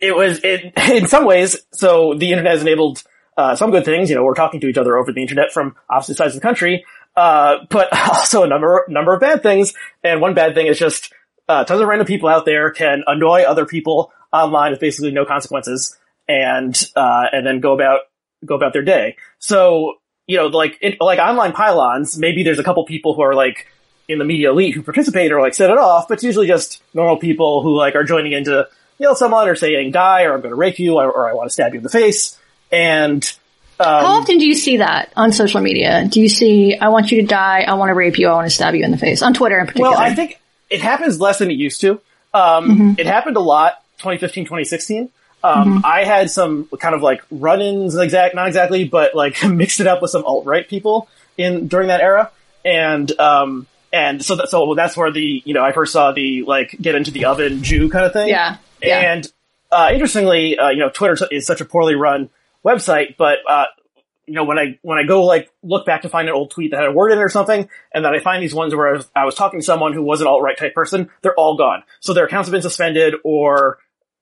it was it in some ways. So the internet has enabled uh, some good things. You know, we're talking to each other over the internet from opposite sides of the country, uh, but also a number number of bad things. And one bad thing is just uh, tons of random people out there can annoy other people online with basically no consequences and uh, and then go about go about their day. So you know, like it, like online pylons, maybe there's a couple people who are like in the media elite who participate or like set it off, but it's usually just normal people who like are joining in to yell someone or saying die or I'm going to rape you or, or I want to stab you in the face. And um, how often do you see that on social media? Do you see I want you to die, I want to rape you, I want to stab you in the face on Twitter in particular? Well, I think it happens less than it used to. Um, mm-hmm. It happened a lot 2015, 2016. Um, mm-hmm. I had some kind of like run-ins, exact, not exactly, but like mixed it up with some alt-right people in during that era, and um, and so that, so that's where the you know I first saw the like get into the oven Jew kind of thing. Yeah. yeah. And uh, interestingly, uh, you know, Twitter is such a poorly run website, but uh, you know, when I when I go like look back to find an old tweet that had a word in it or something, and then I find these ones where I was, I was talking to someone who was an alt right type person, they're all gone. So their accounts have been suspended, or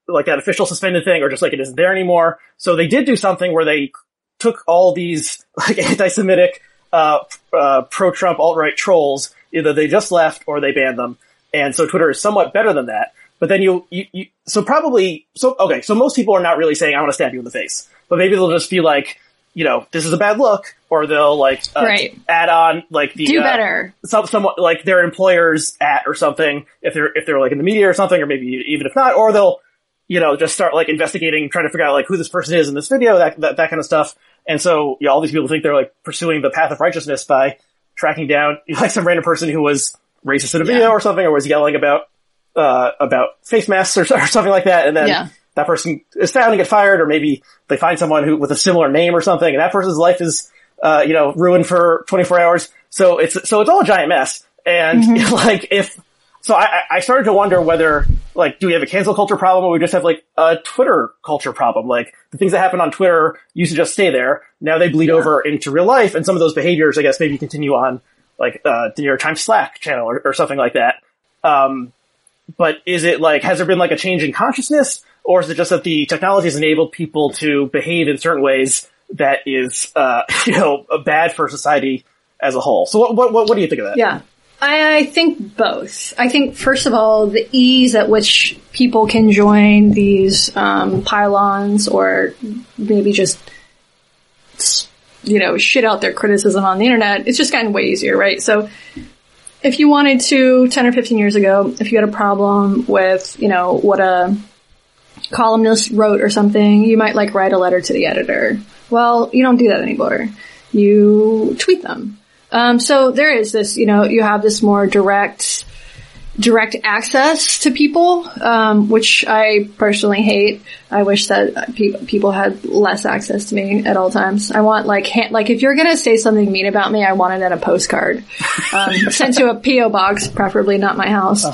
like that official suspended thing or just like it isn't there anymore. So they did do something where they took all these like anti-Semitic, uh, uh, pro-Trump alt-right trolls. Either they just left or they banned them. And so Twitter is somewhat better than that. But then you, you, you so probably, so, okay, so most people are not really saying, I want to stab you in the face. But maybe they'll just be like, you know, this is a bad look, or they'll like uh, Right. add on like the Do uh, better. some somewhat like their employers at or something if they're if they're like in the media or something, or maybe even if not, or they'll you know just start like investigating, trying to figure out like who this person is in this video, that that, that kind of stuff. And so yeah, all these people think they're like pursuing the path of righteousness by tracking down like some random person who was racist in a video Yeah. or something, or was yelling about uh about face masks or, or something like that, and then Yeah. that person is found and get fired, or maybe they find someone who with a similar name or something, and that person's life is, uh, you know, ruined for 24 hours. So it's, so it's all a giant mess. And like, if, so I, I- started to wonder whether, like, do we have a cancel culture problem or we just have like a Twitter culture problem? Like, the things that happen on Twitter used to just stay there. Now they bleed over into real life, and some of those behaviors, I guess, maybe continue on, like, uh, the New York Times Slack channel or, or something like that. Um, but is it like, has there been like a change in consciousness? Or is it just that the technology has enabled people to behave in certain ways that is, uh, you know, bad for society as a whole? So what, what, what do you think of that? Yeah. I, think both. I think, first of all, the ease at which people can join these um, pylons or maybe just, you know, shit out their criticism on the internet, it's just gotten way easier, right? So if you wanted to, 10 or 15 years ago, if you had a problem with, you know, what a columnist wrote or something, you might like write a letter to the editor. Well, you don't do that anymore. You tweet them. Um, so there is this, you know, you have this more direct, direct access to people, um, which I personally hate. I wish that pe- people had less access to me at all times. I want like, hand- like if you're gonna say something mean about me, I want it in a postcard, um, sent to a PO box, preferably not my house.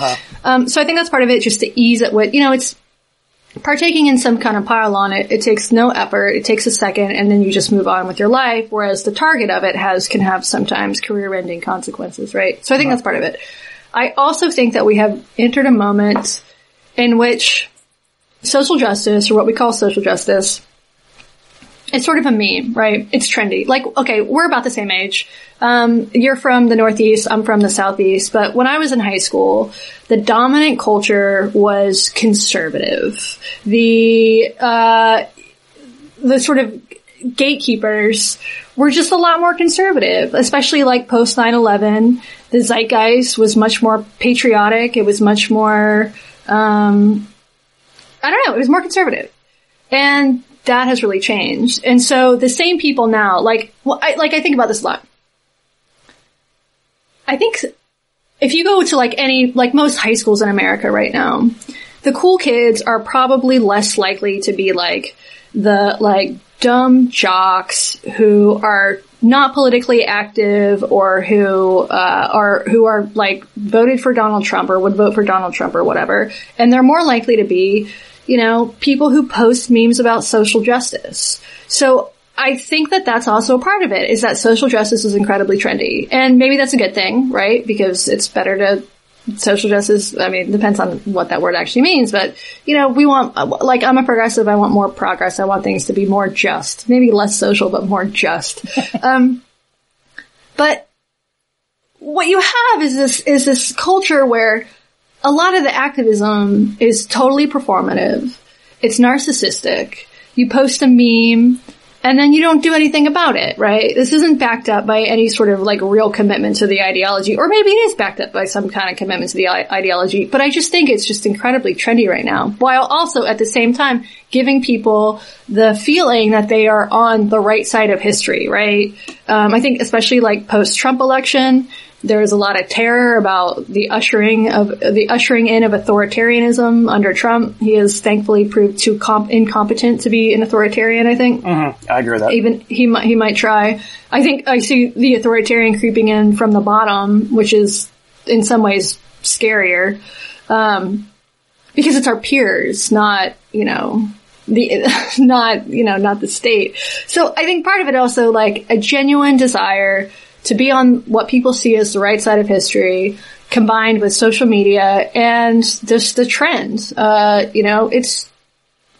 Um, so I think that's part of it, just the ease at which, you know, it's, partaking in some kind of pile on it, it takes no effort. It takes a second, and then you just move on with your life. Whereas the target of it has can have sometimes career-ending consequences, right? So I think that's part of it. I also think that we have entered a moment in which social justice, or what we call social justice, it's sort of a meme, right? It's trendy. Like, okay, we're about the same age. Um, you're from the Northeast, I'm from the Southeast, but when I was in high school, the dominant culture was conservative. The, uh, the sort of gatekeepers were just a lot more conservative, especially like post 9-11. The zeitgeist was much more patriotic. It was much more, um, I don't know, it was more conservative. And that has really changed. And so the same people now, like, well, I, like I think about this a lot. I think if you go to like any, like most high schools in America right now, the cool kids are probably less likely to be like the like dumb jocks who are not politically active or who uh, are who are like voted for Donald Trump or would vote for Donald Trump or whatever, and they're more likely to be, you know, people who post memes about social justice. So I think that that's also a part of it is that social justice is incredibly trendy, and maybe that's a good thing, right? Because it's better to social justice. I mean, it depends on what that word actually means, but you know, we want like I'm a progressive. I want more progress. I want things to be more just, maybe less social, but more just. um, but what you have is this is this culture where a lot of the activism is totally performative. It's narcissistic. You post a meme and then you don't do anything about it, right? This isn't backed up by any sort of like real commitment to the ideology, or maybe it is backed up by some kind of commitment to the ideology, but I just think it's just incredibly trendy right now, while also at the same time giving people the feeling that they are on the right side of history, right? Um, I think especially like post-Trump election, there was a lot of terror about the ushering of the ushering in of authoritarianism under Trump. He has thankfully proved too comp- incompetent to be an authoritarian. I think I agree with that. even he might he might try. I think I see the authoritarian creeping in from the bottom, which is in some ways scarier, um, because it's our peers, not you know the not you know not the state. So I think part of it also like a genuine desire to be on what people see as the right side of history. Combined with social media and just the trend, uh, you know, it's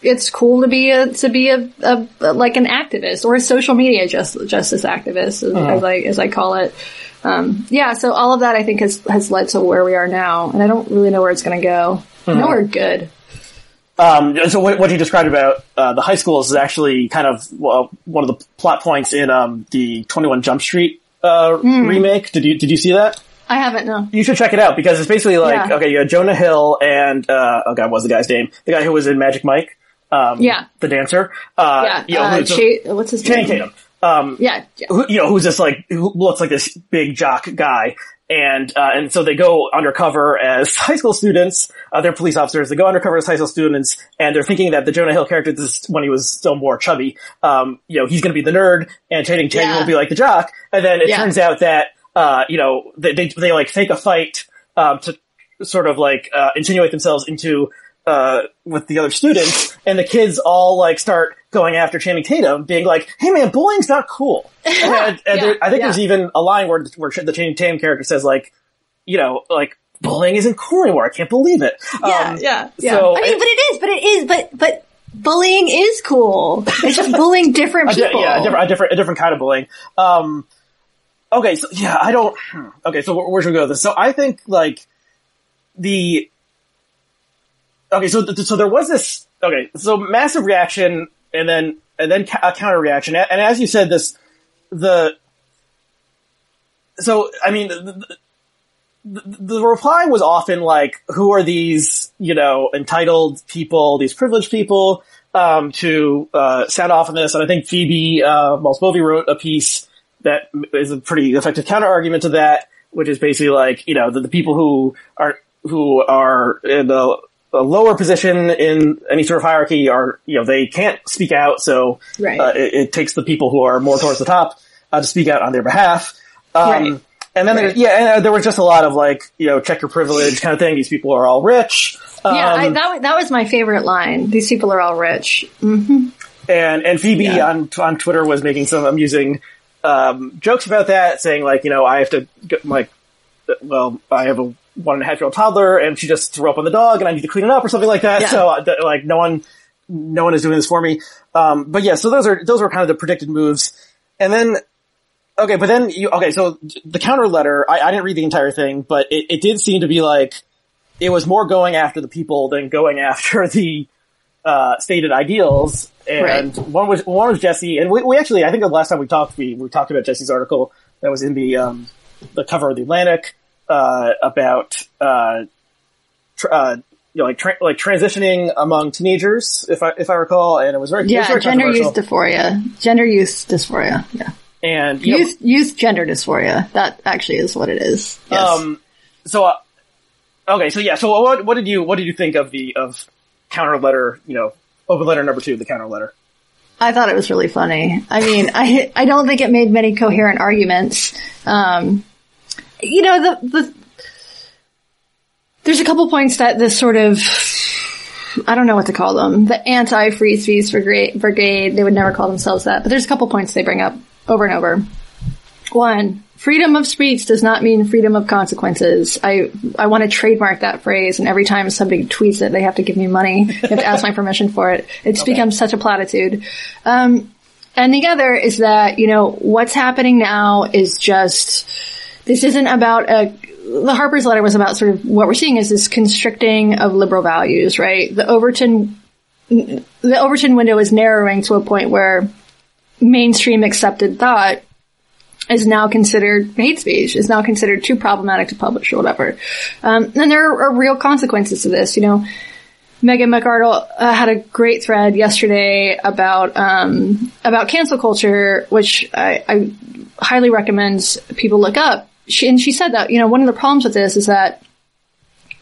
it's cool to be a to be a, a, a- like an activist or a social media just justice activist as, as I as I call it. Um, yeah, so all of that I think has has led to where we are now, and I don't really know where it's going to go. Nowhere good. Um, so what, what you described about uh, the high schools is actually kind of well, one of the plot points in um, the Twenty One Jump Street uh, Hmm. remake. Did you did you see that? I haven't no. You should check it out because it's basically like Yeah. okay, you had Jonah Hill and uh, oh god, what was the guy's name? The guy who was in Magic Mike, um, Yeah. the dancer. Uh, Yeah, you know, uh, who's- Cha- what's his Channing name? Tatum. Um, Yeah, yeah. who, you know, who's this like, who looks like this big jock guy. And, uh, and so they go undercover as high school students, uh, they're police officers, they go undercover as high school students, and they're thinking that the Jonah Hill character, this is when he was still more chubby, um, you know, he's gonna be the nerd, and Channing Tatum Yeah. will be like the jock, and then it Yeah. turns out that, uh, you know, they, they, they like fake a fight, um, to sort of like, uh, insinuate themselves into, uh, with the other students, and the kids all like start going after Channing Tatum, being like, "Hey man, bullying's not cool." And, and Yeah, there, I think yeah. there's even a line where where the Channing Tatum character says like, you know, like bullying isn't cool anymore. I can't believe it. Yeah, Um, yeah, yeah. so- I mean, but it is, but it is, but but bullying is cool. It's just bullying different people. yeah, a different, a different, a different kind of bullying. Um, okay, so yeah, I don't. Okay, so where, where should we go with this? So I think like the. Okay, so th- so there was this. Okay, so massive reaction, and then and then a counter reaction, and as you said, this the. So I mean. The, the, the reply was often like, "Who are these, you know, entitled people, these privileged people, um, to uh, sound off on this?" And I think Phoebe uh, Maltz Bovy wrote a piece that is a pretty effective counter argument to that, which is basically like, you know, the, the people who are who are in a, a lower position in any sort of hierarchy are, you know, they can't speak out, so Right. uh, it, it takes the people who are more towards the top uh, to speak out on their behalf. Um, Right. And then, there, Right. yeah, and uh, there was just a lot of like, you know, check your privilege kind of thing. These people are all rich. Um, yeah, I, that that was my favorite line. These people are all rich. and and Phoebe Yeah. on on Twitter was making some amusing um, jokes about that, saying like, you know, I have to like, well, I have a one and a half year old toddler, and she just threw up on the dog, and I need to clean it up or something like that. Yeah. So uh, like, no one, no one is doing this for me. Um, but yeah, so those are those were kind of the predicted moves, and then. Okay, but then you, okay, so the counter letter, I, I didn't read the entire thing, but it, it did seem to be like, it was more going after the people than going after the, uh, stated ideals. And one was, one was Jesse, and we, we actually, I think the last time we talked, we, we talked about Jesse's article that was in the, um, the cover of the Atlantic, uh, about, uh, tr- uh, you know, like, tra- like transitioning among teenagers, if I, if I recall, and it was very, it was Yeah, very gender use dysphoria. Gender use dysphoria. Yeah. and, know, Youth, youth gender dysphoria. That actually is what it is. Yes. Um, so, uh, okay, so yeah, so what, what did you, what did you think of the, of counter letter, you know, open letter number two, the counter letter? I thought it was really funny. I mean, I I don't think it made many coherent arguments. Um, you know, the the there's a couple points that this sort of I don't know what to call them. The anti-free speech brigade, they would never call themselves that, but there's a couple points they bring up over and over. One, freedom of speech does not mean freedom of consequences. I I want to trademark that phrase, and every time somebody tweets it, they have to give me money. They have to ask my permission for it. It's become such a platitude. Um, and the other is that you know what's happening now is just this isn't about a the Harper's letter was about sort of what we're seeing is this constricting of liberal values, right? The Overton the Overton window is narrowing to a point where mainstream accepted thought is now considered hate speech, is now considered too problematic to publish or whatever. Um, and there are, real consequences to this. You know, Megan McArdle uh, had a great thread yesterday about um, about cancel culture, which I, I highly recommend people look up. She, and she said that you know one of the problems with this is that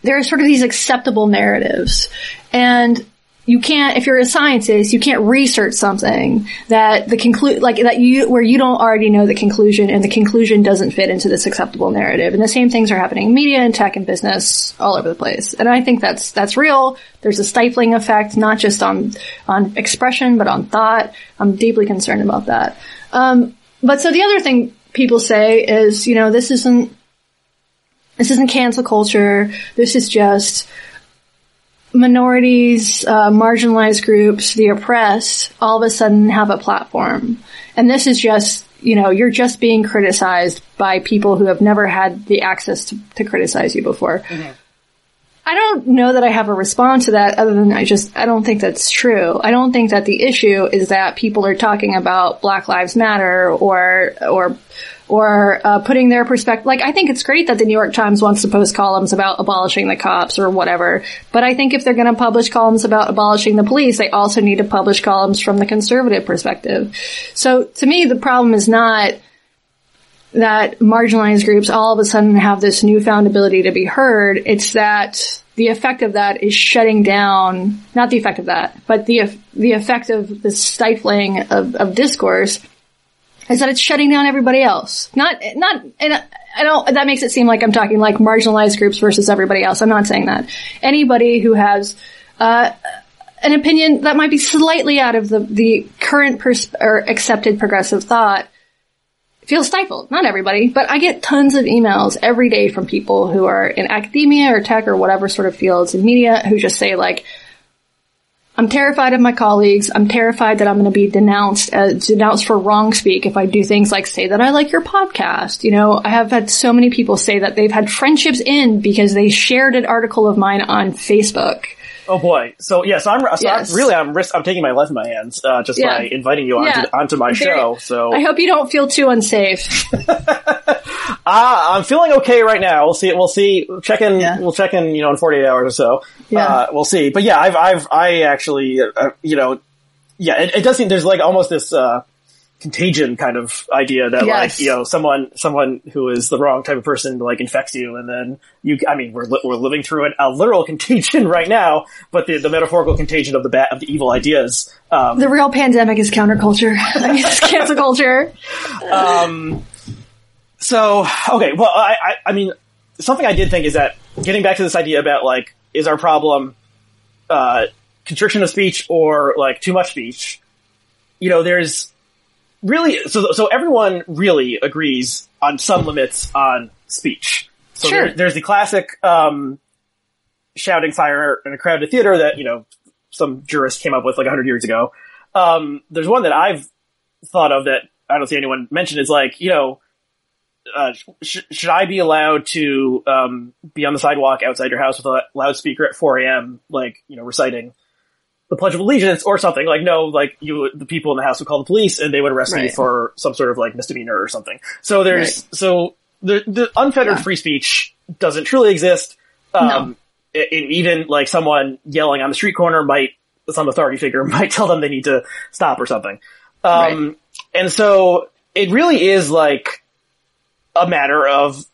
there are sort of these acceptable narratives, and you can't if you're a scientist you can't research something that the conclude like that you where you don't already know the conclusion and the conclusion doesn't fit into this acceptable narrative. And the same things are happening in media and tech and business all over the place. And i think that's that's real. There's a stifling effect not just on on expression but on thought. I'm deeply concerned about that. Um, but so the other thing people say is you know this isn't this isn't cancel culture this is just minorities, uh, marginalized groups, the oppressed, all of a sudden have a platform. And this is just, you know, you're just being criticized by people who have never had the access to, to criticize you before. I don't know that I have a response to that other than I just, I don't think that's true. I don't think that the issue is that people are talking about Black Lives Matter or, or, or uh, putting their perspective. Like, I think it's great that the New York Times wants to post columns about abolishing the cops or whatever. But I think if they're going to publish columns about abolishing the police, they also need to publish columns from the conservative perspective. So to me, the problem is not that marginalized groups all of a sudden have this newfound ability to be heard. It's that the effect of that is shutting down, not the effect of that, but the, the effect of the stifling of, of discourse is that it's shutting down everybody else. Not, not, and I don't, that makes it seem like I'm talking like marginalized groups versus everybody else. I'm not saying that. Anybody who has, uh, an opinion that might be slightly out of the, the current pers- or accepted progressive thought feel stifled. Not everybody, but I get tons of emails every day from people who are in academia or tech or whatever sort of fields in media who just say like, I'm terrified of my colleagues. I'm terrified that I'm going to be denounced, uh, denounced for wrong speak if I do things like say that I like your podcast. You know, I have had so many people say that they've had friendships in because they shared an article of mine on Facebook. Oh boy! So yeah, so I'm, so yes. I'm really I'm risk I'm taking my life in my hands uh, just yeah. by inviting you onto, yeah. onto my Very, show. So I hope you don't feel too unsafe. ah, I'm feeling okay right now. We'll see. We'll see. Check in. We'll check in. You know, in 48 hours or so. Yeah. Uh, we'll see. But yeah, I've I've I actually uh, you know yeah it, it does seem there's like almost this. uh contagion kind of idea that yes. like you know someone someone who is the wrong type of person like infects you and then you I mean we're we're living through an, a literal contagion right now but the the metaphorical contagion of the bad of the evil ideas um, the real pandemic is counterculture I mean it's cancel culture um so okay well I, I I mean something I did think is that getting back to this idea about like is our problem uh constriction of speech or like too much speech you know there's really, so so everyone really agrees on some limits on speech. So sure. there, there's the classic um, shouting fire in a crowded theater that you know some jurist came up with like hundred years ago. Um, there's one that I've thought of that I don't see anyone mention is like you know. Uh, sh- should I be allowed to um, be on the sidewalk outside your house with a loudspeaker at 4 a.m., like you know, reciting the Pledge of Allegiance or something. Like, no, like you, the people in the house would call the police and they would arrest right. me for some sort of like misdemeanor or something. So there's, right. so the, the unfettered yeah. free speech doesn't truly exist. Um, no. it, it, even like someone yelling on the street corner might, some authority figure might tell them they need to stop or something. Um, right. and so it really is like a matter of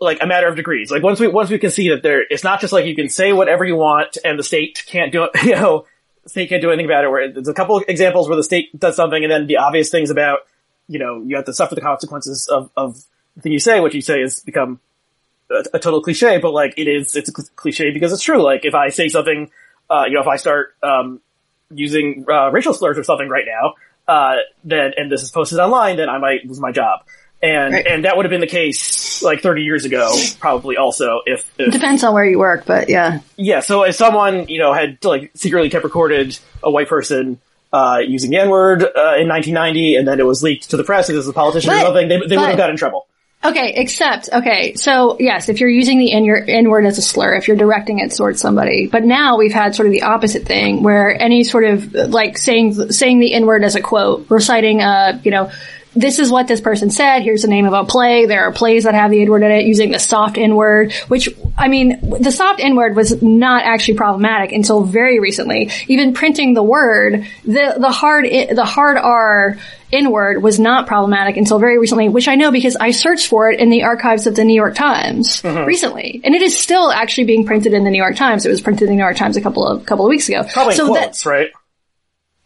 like a matter of degrees. Like once we once we can see that there, it's not just like you can say whatever you want and the state can't do it. You know, state can't do anything about it. Where there's a couple examples where the state does something, and then the obvious things about you know you have to suffer the consequences of of the thing you say. What you say has become a, a, total cliche, but like it is, it's a cliche because it's true. Like if I say something, uh, you know, if I start um, using uh, racial slurs or something right now, uh, then and this is posted online, then I might lose my job and right. and that would have been the case like 30 years ago, probably also if, if depends on where you work, but yeah, yeah. So if someone you know had like secretly kept recorded a white person uh, using the N word uh, in 1990, and then it was leaked to the press as a politician but, or something, they, they would have got in trouble. Okay, except, okay, so yes, if you're using the N word as a slur, if you're directing it towards somebody, but now we've had sort of the opposite thing where any sort of, like saying, saying the N word as a quote, reciting, uh, you know, this is what this person said. Here's the name of a play. There are plays that have the N word in it using the soft N word, which, I mean, the soft N word was not actually problematic until very recently. Even printing the word, the, the hard, the hard R N word was not problematic until very recently, which I know because I searched for it in the archives of the New York Times mm-hmm. recently. And it is still actually being printed in the New York Times. It was printed in the New York Times a couple of, couple of weeks ago. Probably so quotes, right?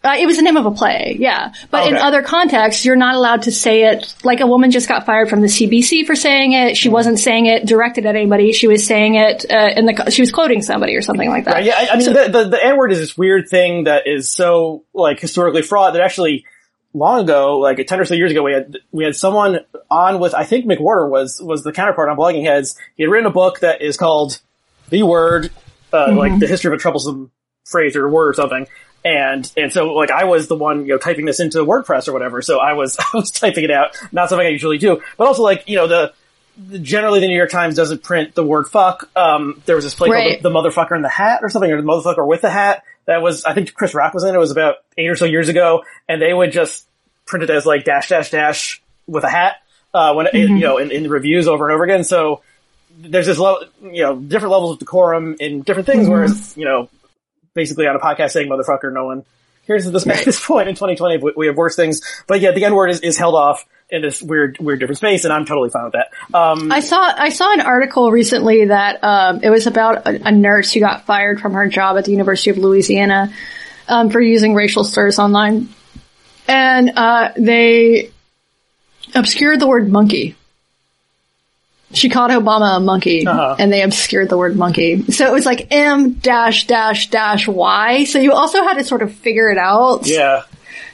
Uh, it was the name of a play, yeah. But okay. in other contexts, you're not allowed to say it. Like a woman just got fired from the CBC for saying it. She mm. wasn't saying it directed at anybody. She was saying it uh, in the. She was quoting somebody or something like that. Right, yeah, I, I mean, so, the, the, the N word is this weird thing that is so like historically fraught that actually long ago, like ten or so years ago, we had we had someone on with I think McWhorter was was the counterpart on Blogging Heads. He had written a book that is called The Word, uh, mm-hmm. like the history of a troublesome phrase or word or something and and so like I was the one you know typing this into WordPress or whatever. So I was I was typing it out, not something I usually do, but also like you know the generally the New York Times doesn't print the word fuck. Um, there was this play Right. called the, the Motherfucker in the Hat or something, or the Motherfucker with the Hat. That was, I think Chris Rock was in it. It was about eight or so years ago, and they would just print it as like dash dash dash with a hat uh, when it, you know in, in the reviews over and over again. So there's this level, you know, different levels of decorum in different things. Whereas you know, basically on a podcast saying motherfucker, no one here's this, at this point in 2020. We, we have worse things, but yeah, the N word is, is held off in this weird, weird different space, and I'm totally fine with that. Um, I saw I saw an article recently that um, it was about a, a nurse who got fired from her job at the University of Louisiana um, for using racial slurs online, and uh, they obscured the word monkey. She called Obama a monkey, Uh-huh. and they obscured the word monkey. So it was like M dash dash dash Y. So you also had to sort of figure it out. yeah.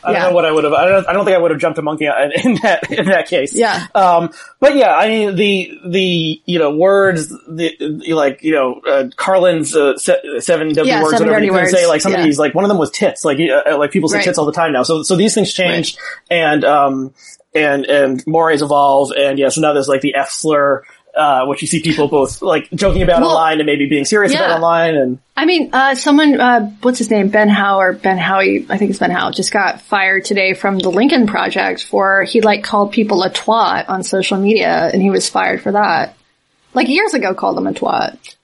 I Yeah. don't know what I would have. I don't, I don't think I would have jumped a monkey in, that in that case. Yeah. Um, but yeah, I mean the the you know words the, the like you know uh, Carlin's uh, se- seven W Yeah, words seven whatever you can words. say like some of Yeah. these like one of them was tits like uh, like people say Right. tits all the time now so so these things change and um and and mores evolve and yeah so now there's like the F slur uh which you see people both like joking about Well, online and maybe being serious about online and I mean, uh, someone, uh, what's his name? Ben Howe or Ben Howie, I think it's Ben Howe, just got fired today from the Lincoln Project for, he like called people a twat on social media and he was fired for that. Like years ago called them a twat.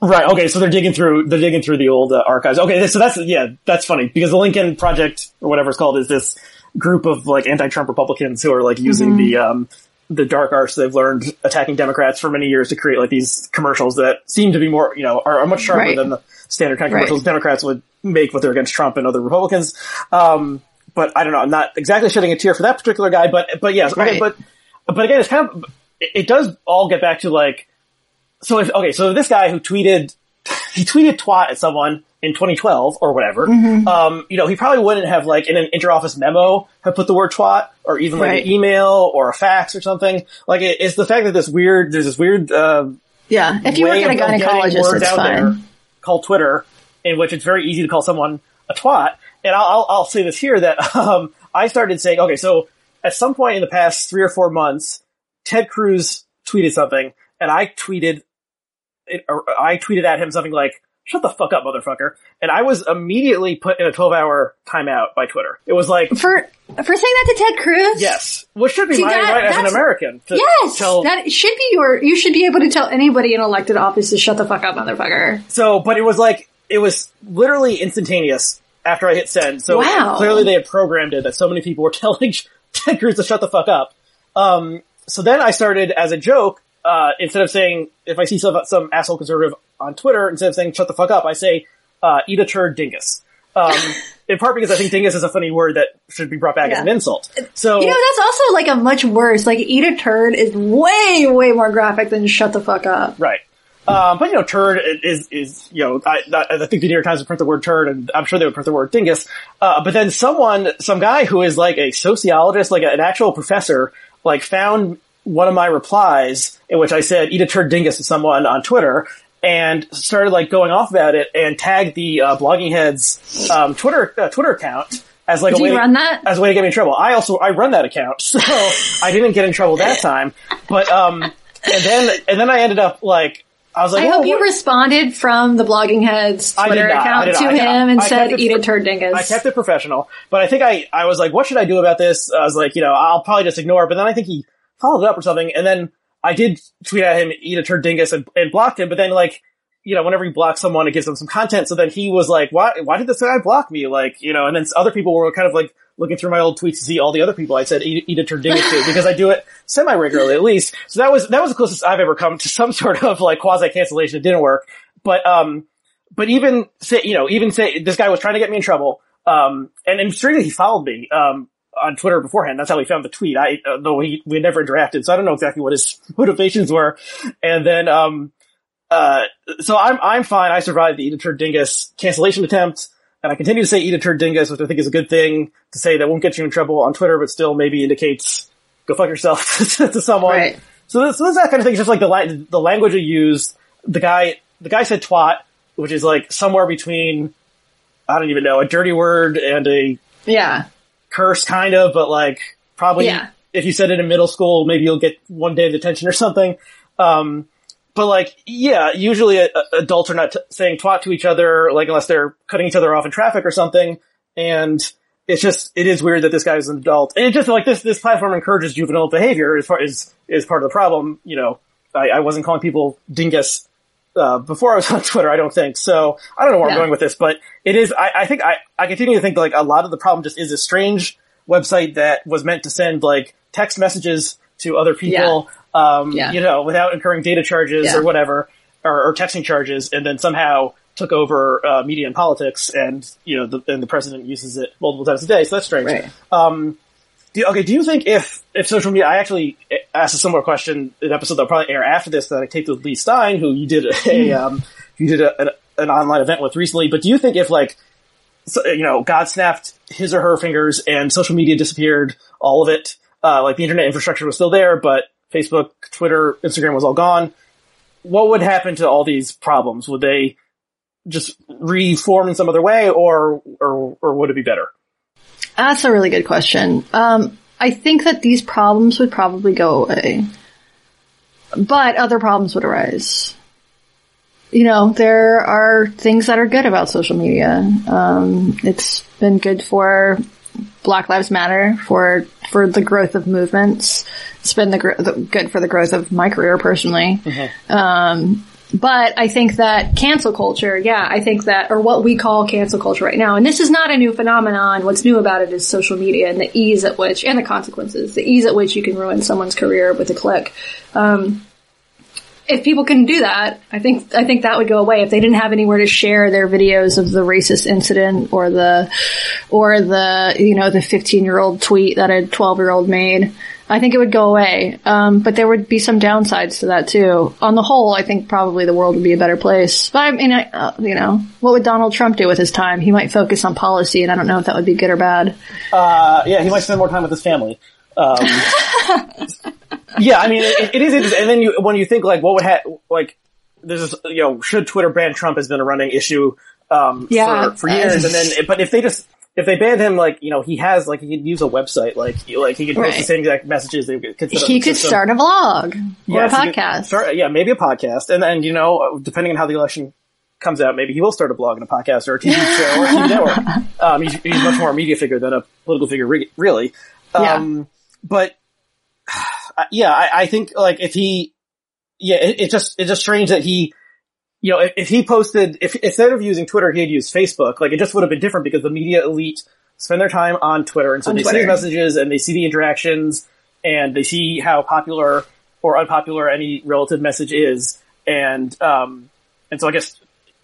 Right. Okay. So they're digging through they're digging through the old uh, archives. Okay. So that's yeah, that's funny because the Lincoln Project or whatever it's called is this group of like anti-Trump Republicans who are like using the um the dark arts they've learned attacking Democrats for many years to create like these commercials that seem to be more you know are, are much sharper Right. than the standard kind of Right. commercials Democrats would make when they're against Trump and other Republicans. Um, but I don't know. I'm not exactly shedding a tear for that particular guy, but but yes. Okay. But but again, it's kind of it does all get back to like so if, okay, so this guy who tweeted, he tweeted twat at someone in 2012 or whatever, Mm-hmm. um, you know, he probably wouldn't have like in an interoffice memo have put the word twat or even like Right. an email or a fax or something. Like it, it's the fact that this weird, there's this weird, uh, Yeah. If you work at a of- of getting gynecologist, it's fine. called Twitter, in which it's very easy to call someone a twat. And I'll, I'll, I'll say this here that um, I started saying, okay, so at some point in the past three or four months, Ted Cruz tweeted something, and I tweeted, I tweeted at him something like, "Shut the fuck up, motherfucker!" And I was immediately put in a twelve-hour timeout by Twitter. It was like, For, for saying that to Ted Cruz? yes, which should be See, my that- right as an American to Yes, tell that should be your. You should be able to tell anybody in elected office to shut the fuck up, motherfucker. So, but it was like, it was literally instantaneous after I hit send. So Wow. clearly they had programmed it that so many people were telling Ted Cruz to shut the fuck up. Um, so then I started as a joke, uh, instead of saying, if I see some, some asshole conservative on Twitter, instead of saying shut the fuck up, I say, uh, eat a turd dingus. Um, in part because I think dingus is a funny word that should be brought back as an insult. So, You know, that's also like a much worse. Like, eat a turd is way, way more graphic than shut the fuck up. Right. Um, but you know, turd is, is, you know, I, I I think the New York Times would print the word turd and I'm sure they would print the word dingus. Uh, but then someone, some guy who is like a sociologist, like an actual professor, like found one of my replies in which I said, eat a turd dingus to someone on Twitter and started like going off about it and tagged the, uh, Blogging Heads, um, Twitter, uh, Twitter account as like Do a way you run that? as a way to get me in trouble. I also I run that account, so I didn't get in trouble that time. But um, and then and then I ended up like I was like, I hope you what?" responded from the Blogging Heads Twitter. Account to him and I said, eat a turd dingus. I kept it professional, but I think I, I was like, what should I do about this? I was like, you know, I'll probably just ignore it. But then I think he followed up or something. And then I did tweet at him, eat a turd dingus and, and blocked him. But then like, you know, whenever you block someone, it gives them some content. So then he was like, why, why did this guy block me? Like, you know, and then other people were kind of like looking through my old tweets to see all the other people I said eat, eat a turd dingus to because I do it semi regularly at least. So that was, that was the closest I've ever come to some sort of like quasi cancellation. It didn't work. But, um, but even say, you know, even say this guy was trying to get me in trouble. Um, and, and strangely he followed me, um, on Twitter beforehand. That's how he found the tweet. I, uh, though he, we never interacted, so I don't know exactly what his motivations were. And then, um, uh, so I'm, I'm fine. I survived the Eat a Dingus cancellation attempt. And I continue to say Eat a Turd Dingus, which I think is a good thing to say that won't get you in trouble on Twitter, but still maybe indicates go fuck yourself to someone. Right. So this, so this that kind of thing. It's just like the la- the language you use. The guy, the guy said twat, which is like somewhere between, I don't even know, a dirty word and a yeah. Curse kind of, but like probably Yeah. if you said it in middle school, maybe you'll get one day of detention or something. Um, but like, yeah, usually uh, adults are not t- saying twat to each other, like unless they're cutting each other off in traffic or something. And it's just, it is weird that this guy is an adult. And it just like this, this platform encourages juvenile behavior as far as, is part of the problem. You know, I, I wasn't calling people dingus, uh, before I was on Twitter, I don't think. So I don't know where Yeah. I'm going with this, but it is, I, I think I, I continue to think like a lot of the problem just is a strange website that was meant to send like text messages to other people, um, Yeah. you know, without incurring data charges Yeah. or whatever, or, or texting charges, and then somehow took over, uh, media and politics and, you know, the, and the president uses it multiple times a day, so that's strange. Right. Um, do, okay, do you think if, if social media, I actually asked a similar question in an episode that'll probably air after this that I taped with Leigh Stein, who you did a, um, you did a, an, an online event with recently, but do you think if like, so, you know, God snapped his or her fingers and social media disappeared, all of it, uh, like the internet infrastructure was still there, but Facebook, Twitter, Instagram was all gone, what would happen to all these problems? Would they just reform in some other way or, or, or would it be better? That's a really good question. Um, I think that these problems would probably go away, but other problems would arise. You know, there are things that are good about social media. Um, it's been good for Black Lives Matter, for for the growth of movements. It's been the, gr- the good for the growth of my career personally. Um, but I think that cancel culture, yeah, I think that, or what we call cancel culture right now, and this is not a new phenomenon. What's new about it is social media and the ease at which, and the consequences, the ease at which you can ruin someone's career with a click. Um, if people couldn't do that, I think I think that would go away. If they didn't have anywhere to share their videos of the racist incident or the or the you know the 15 year old tweet that a 12 year old made, I think it would go away. Um, but there would be some downsides to that too. On the whole, I think probably the world would be a better place. But I mean, I, uh, you know, what would Donald Trump do with his time? He might focus on policy, and I don't know if that would be good or bad. Uh, yeah, he might spend more time with his family. Um, yeah, I mean, it, it is interesting. And then you, when you think like, what would ha- like, there's this, you know, should Twitter ban Trump has been a running issue, um, Yeah. for, for years. And then, but if they just, if they banned him, like, you know, he has, like, he could use a website, like, he- like, he could post the same exact messages. They could He could start a vlog or Yes, a podcast. start- yeah, maybe a podcast. And then, you know, depending on how the election comes out, maybe he will start a blog and a podcast or a TV show or a TV network. Um, he's, he's much more a media figure than a political figure, re- really. Um, but, uh, yeah, I, I think, like, if he, yeah, it, it just, it's just strange that he, you know, if, if he posted, if instead of using Twitter, he had used Facebook, like, it just would have been different because the media elite spend their time on Twitter, and so On they see Twitter. the messages and they see the interactions, and they see how popular or unpopular any relative message is, and um, and so I guess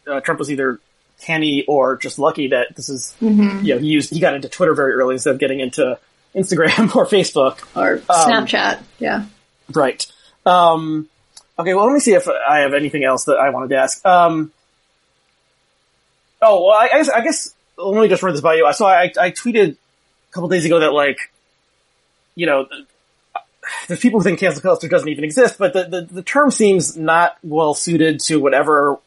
uh, Trump was either canny or just lucky that this is, Mm-hmm. you know, he used he got into Twitter very early instead of getting into Instagram or Facebook. or Snapchat. Yeah. Right. Um, okay, well, let me see if I have anything else that I wanted to ask. Um, oh, well, I, I guess, I guess, let me just run this by you. So I, I tweeted a couple days ago that, like, you know, there's people who think cancel culture doesn't even exist, but the, the, the term seems not well suited to whatever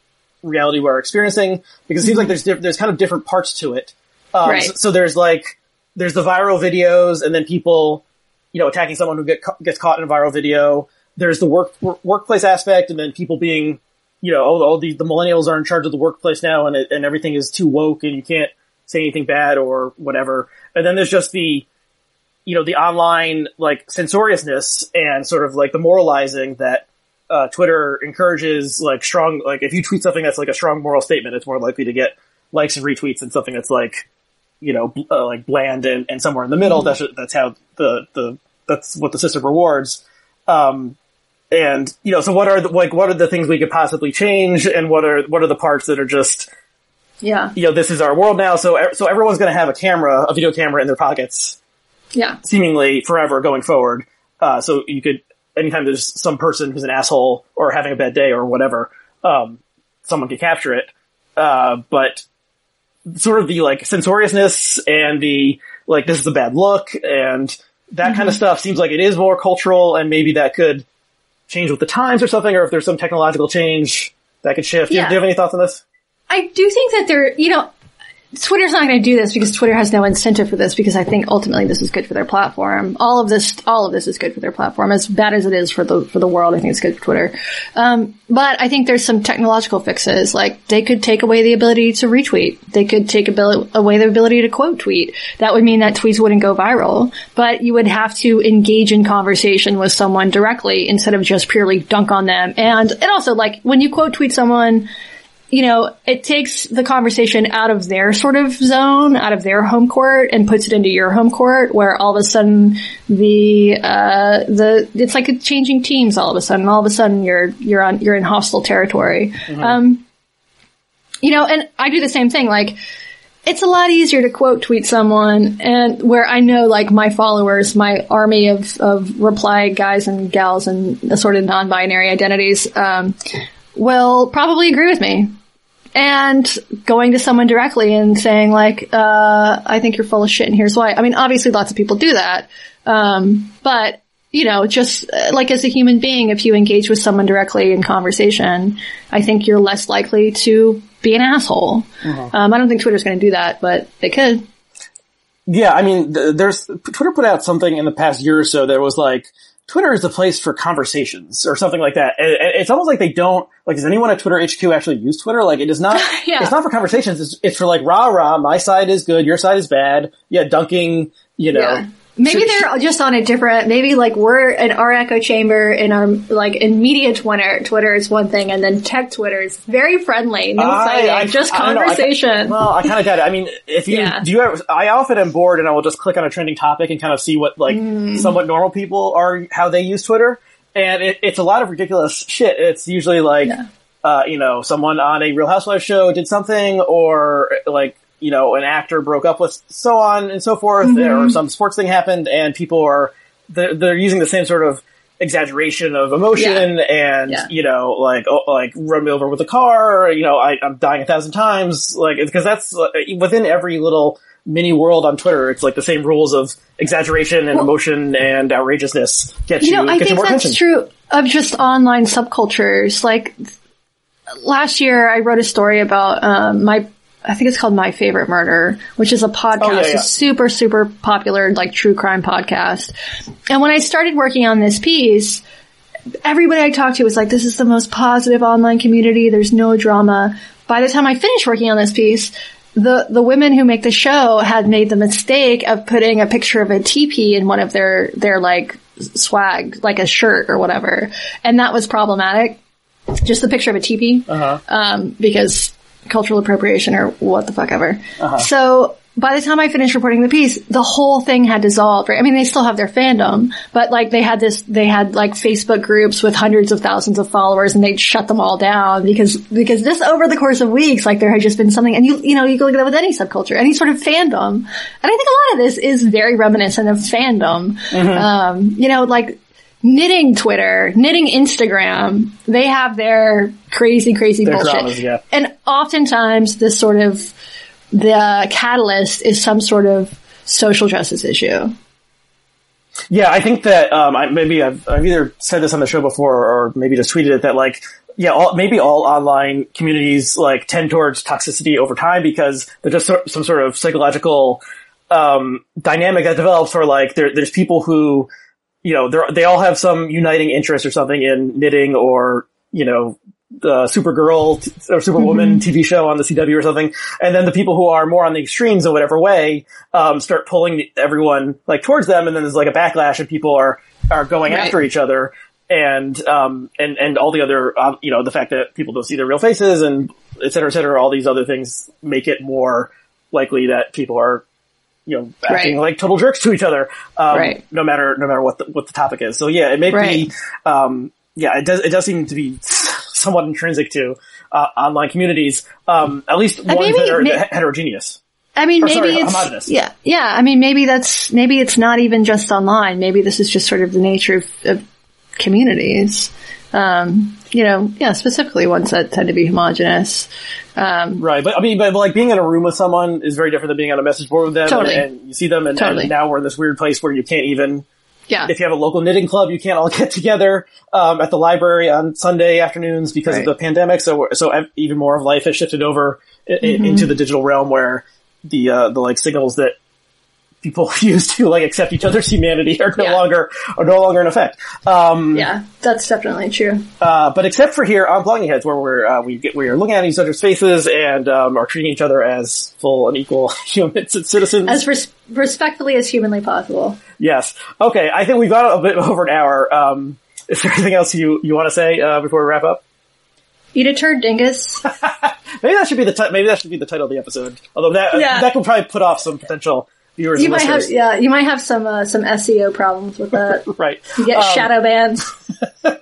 reality we're experiencing, because it seems like there's, diff- there's kind of different parts to it. Um, Right. so, so there's like, there's the viral videos, and then people, you know, attacking someone who get, gets caught in a viral video. There's the work, work workplace aspect, and then people being, you know, all, oh the, the millennials are in charge of the workplace now, and it, and everything is too woke, and you can't say anything bad or whatever. And then there's just the, you know, the online like censoriousness and sort of like the moralizing that uh, Twitter encourages. Like strong, like if you tweet something that's like a strong moral statement, it's more likely to get likes and retweets than something that's like, you know, bl- uh, like bland and, and somewhere in the middle. That's that's how the the that's what the system rewards. Um, and you know, so what are the, like what are the things we could possibly change, and what are what are the parts that are just Yeah. you know this is our world now. So so everyone's going to have a camera, a video camera in their pockets Yeah. seemingly forever going forward. Uh, so you could, anytime there's some person who's an asshole or having a bad day or whatever, um, someone could capture it. Uh, but sort of the like censoriousness and the like, this is a bad look and that kind of stuff seems like it is more cultural and maybe that could change with the times or something, or if there's some technological change that could shift. Do you- Do you have any thoughts on this? I do think that there, you know, Twitter's not going to do this because Twitter has no incentive for this because I think ultimately this is good for their platform. All of this, all of this is good for their platform. As bad as it is for the, for the world, I think it's good for Twitter. Um, but I think there's some technological fixes. Like they could take away the ability to retweet. They could take abil- away the ability to quote tweet. That would mean that tweets wouldn't go viral, but you would have to engage in conversation with someone directly instead of just purely dunk on them. And, and also like when you quote tweet someone, you know, it takes the conversation out of their sort of zone, out of their home court and puts it into your home court where all of a sudden the, uh, the, it's like a changing teams all of a sudden. All of a sudden you're, you're on, you're in hostile territory. Mm-hmm. Um, you know, and I do the same thing. Like, it's a lot easier to quote tweet someone and where I know like my followers, my army of, of reply guys and gals and assorted non-binary identities, um, will probably agree with me and going to someone directly and saying like, uh, I think you're full of shit and here's why. I mean, obviously lots of people do that. Um, but you know, just uh, like as a human being, if you engage with someone directly in conversation, I think you're less likely to be an asshole. Uh-huh. Um, I don't think Twitter's going to do that, but they could. Yeah, I mean, there's Twitter put out something in the past year or so that was like, Twitter is the place for conversations or something like that. It's almost like they don't, like, does anyone at Twitter HQ actually use Twitter? Like, it is not, yeah. it's not for conversations. It's, it's, for like, rah, rah, my side is good, your side is bad. Yeah, dunking, you know, yeah. Maybe they're just on a different, maybe like we're in our echo chamber in our, like in media Twitter, Twitter is one thing and then tech Twitter is very friendly, no I, I, just I, conversation. I, well, I kind of get it. I mean, if you, yeah. do you ever, I often am bored and I will just click on a trending topic and kind of see what like mm. somewhat normal people are, how they use Twitter. And it, it's a lot of ridiculous shit. It's usually like, yeah. uh, you know, someone on a Real Housewives show did something or like, you know, an actor broke up with so on and so forth, mm-hmm. or some sports thing happened, and people are they're, they're, using the same sort of exaggeration of emotion yeah. and yeah. you know like oh, like run me over with a car or, you know I, am dying a thousand times like because that's uh, within every little mini world on Twitter it's like the same rules of exaggeration and well, emotion and outrageousness get you, you know I think that's attention. true of just online subcultures like last year I wrote a story about um, my I think it's called My Favorite Murder, which is a podcast, oh, yeah, yeah. a super, super popular, like true crime podcast. And when I started working on this piece, everybody I talked to was like, this is the most positive online community. There's no drama. By the time I finished working on this piece, the, the women who make the show had made the mistake of putting a picture of a teepee in one of their, their like swag, like a shirt or whatever. And that was problematic. Just the picture of a teepee. Uh-huh. Um, because cultural appropriation or what the fuck ever. Uh-huh. So by the time I finished reporting the piece, the whole thing had dissolved. Right? I mean, they still have their fandom, but like they had this, they had like Facebook groups with hundreds of thousands of followers, and they'd shut them all down because because this over the course of weeks, like there had just been something, and you you know you can look at that with any subculture, any sort of fandom, and I think a lot of this is very reminiscent of fandom. Mm-hmm. Um, you know, like knitting Twitter, knitting Instagram, they have their crazy, crazy their bullshit. Dramas, yeah. And oftentimes this sort of, the catalyst is some sort of social justice issue. Yeah, I think that um, I, maybe I've, I've, either said this on the show before or maybe just tweeted it that like yeah, all, maybe all online communities like tend towards toxicity over time because there's just so, some sort of psychological um, dynamic that develops where like there, there's people who you know, they they all have some uniting interest or something in knitting or, you know, the Supergirl t- or Superwoman mm-hmm. TV show on the CW or something. And then the people who are more on the extremes in whatever way, um, start pulling everyone like towards them. And then there's like a backlash and people are, are going right. after each other. And, um, and, and all the other, um, you know, the fact that people don't see their real faces and et cetera, et cetera, all these other things make it more likely that people are you know, acting right. like total jerks to each other, um, right. no matter, no matter what the, what the topic is. So yeah, it may right. be, um, yeah, it does, it does seem to be somewhat intrinsic to, uh, online communities, um, at least ones maybe, that are may- heterogeneous. I mean, or, maybe sorry, it's, yeah, yeah, I mean, maybe that's, maybe it's not even just online. Maybe this is just sort of the nature of, of communities. Um, you know, yeah, specifically ones that tend to be homogenous. Um, right, but I mean, but like being in a room with someone is very different than being on a message board with them, totally. and, and you see them, and, totally. and, now we're in this weird place where you can't even. Yeah. If you have a local knitting club, you can't all get together um, at the library on Sunday afternoons because right. of the pandemic. So, so even more of life has shifted over mm-hmm. into the digital realm where the uh, the like signals that people used to like accept each other's humanity are no Yeah. longer are no longer in effect. Um, Yeah, that's definitely true. uh, but except for here on Bloggingheads, where we're uh, we get we are looking at each other's faces and um, are treating each other as full and equal humans and citizens. As res- respectfully as humanly possible. yes. Okay. I think we've got a bit over an hour. Um, is there anything else you you want to say uh, before we wrap up? Eat a turd, dingus. Maybe that should be the ti- maybe that should be the title of the episode. Although that Yeah. that could probably put off some potential viewers You might have, yeah, you might have some uh, some SEO problems with that. Right. You get Um, shadow banned.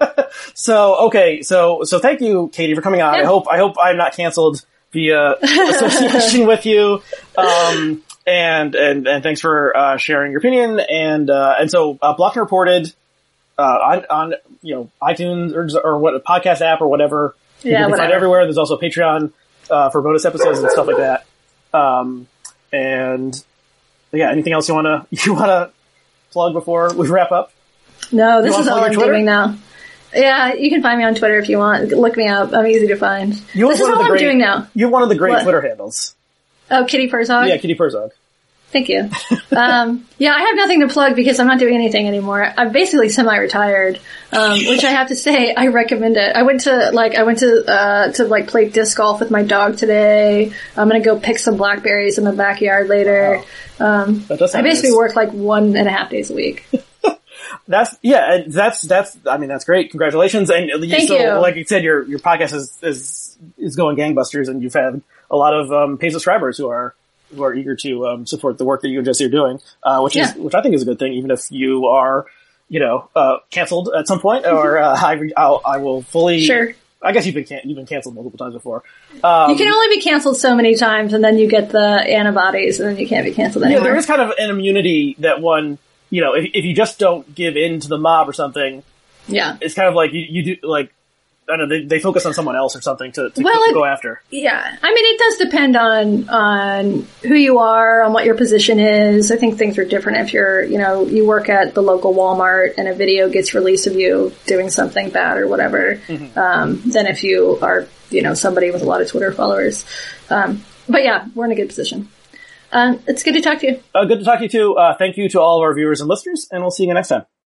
So okay, so so thank you, Katie, for coming on. I hope I hope I'm not canceled via association with you. Um, and and and thanks for uh, sharing your opinion. And uh, and so uh, reported uh, on on you know iTunes or or what a podcast app or whatever. You Yeah, can find whatever. it everywhere. There's also Patreon uh, for bonus episodes and stuff like that. Um, and yeah, anything else you wanna you wanna plug before we wrap up? No, this is all I'm Twitter? doing now. Yeah, you can find me on Twitter if you want. Look me up. I'm easy to find. You this is all I'm great, doing now. You have one of the great What? Twitter handles. Oh, Kitty Purrzog? Yeah, Kitty Purrzog. Thank you. um, yeah, I have nothing to plug because I'm not doing anything anymore. I'm basically semi-retired, um, which I have to say I recommend it. I went to like I went to uh, to like play disc golf with my dog today. I'm gonna go pick some blackberries in the backyard later. Um, I basically nice. work like one and a half days a week. That's yeah, that's that's. I mean, that's great. Congratulations, and Thank so, you. like you said, your your podcast is is is going gangbusters, and you've had a lot of um, paid subscribers who are who are eager to um, support the work that you and Jesse are doing, uh, which is which I think is a good thing, even if you are, you know, uh, canceled at some point, or uh, I re- I'll, I will fully. Sure. I guess you've been can- you've been canceled multiple times before. Um, You can only be canceled so many times, and then you get the antibodies, and then you can't be canceled yeah, there is kind of an immunity that one, you know, if, if you just don't give in to the mob or something, yeah. it's kind of like you, you do like I don't know they, they focus on someone else or something to, to Well, go- it- after. Yeah, I mean, it does depend on on who you are, on what your position is. I think things are different if you're, you know, you work at the local Walmart and a video gets released of you doing something bad or whatever, um, than if you are, you know, somebody with a lot of Twitter followers. Um, but yeah, we're in a good position. Um, it's good to talk to you. Uh, good to talk to you too. Uh, thank you to all of our viewers and listeners, and we'll see you next time.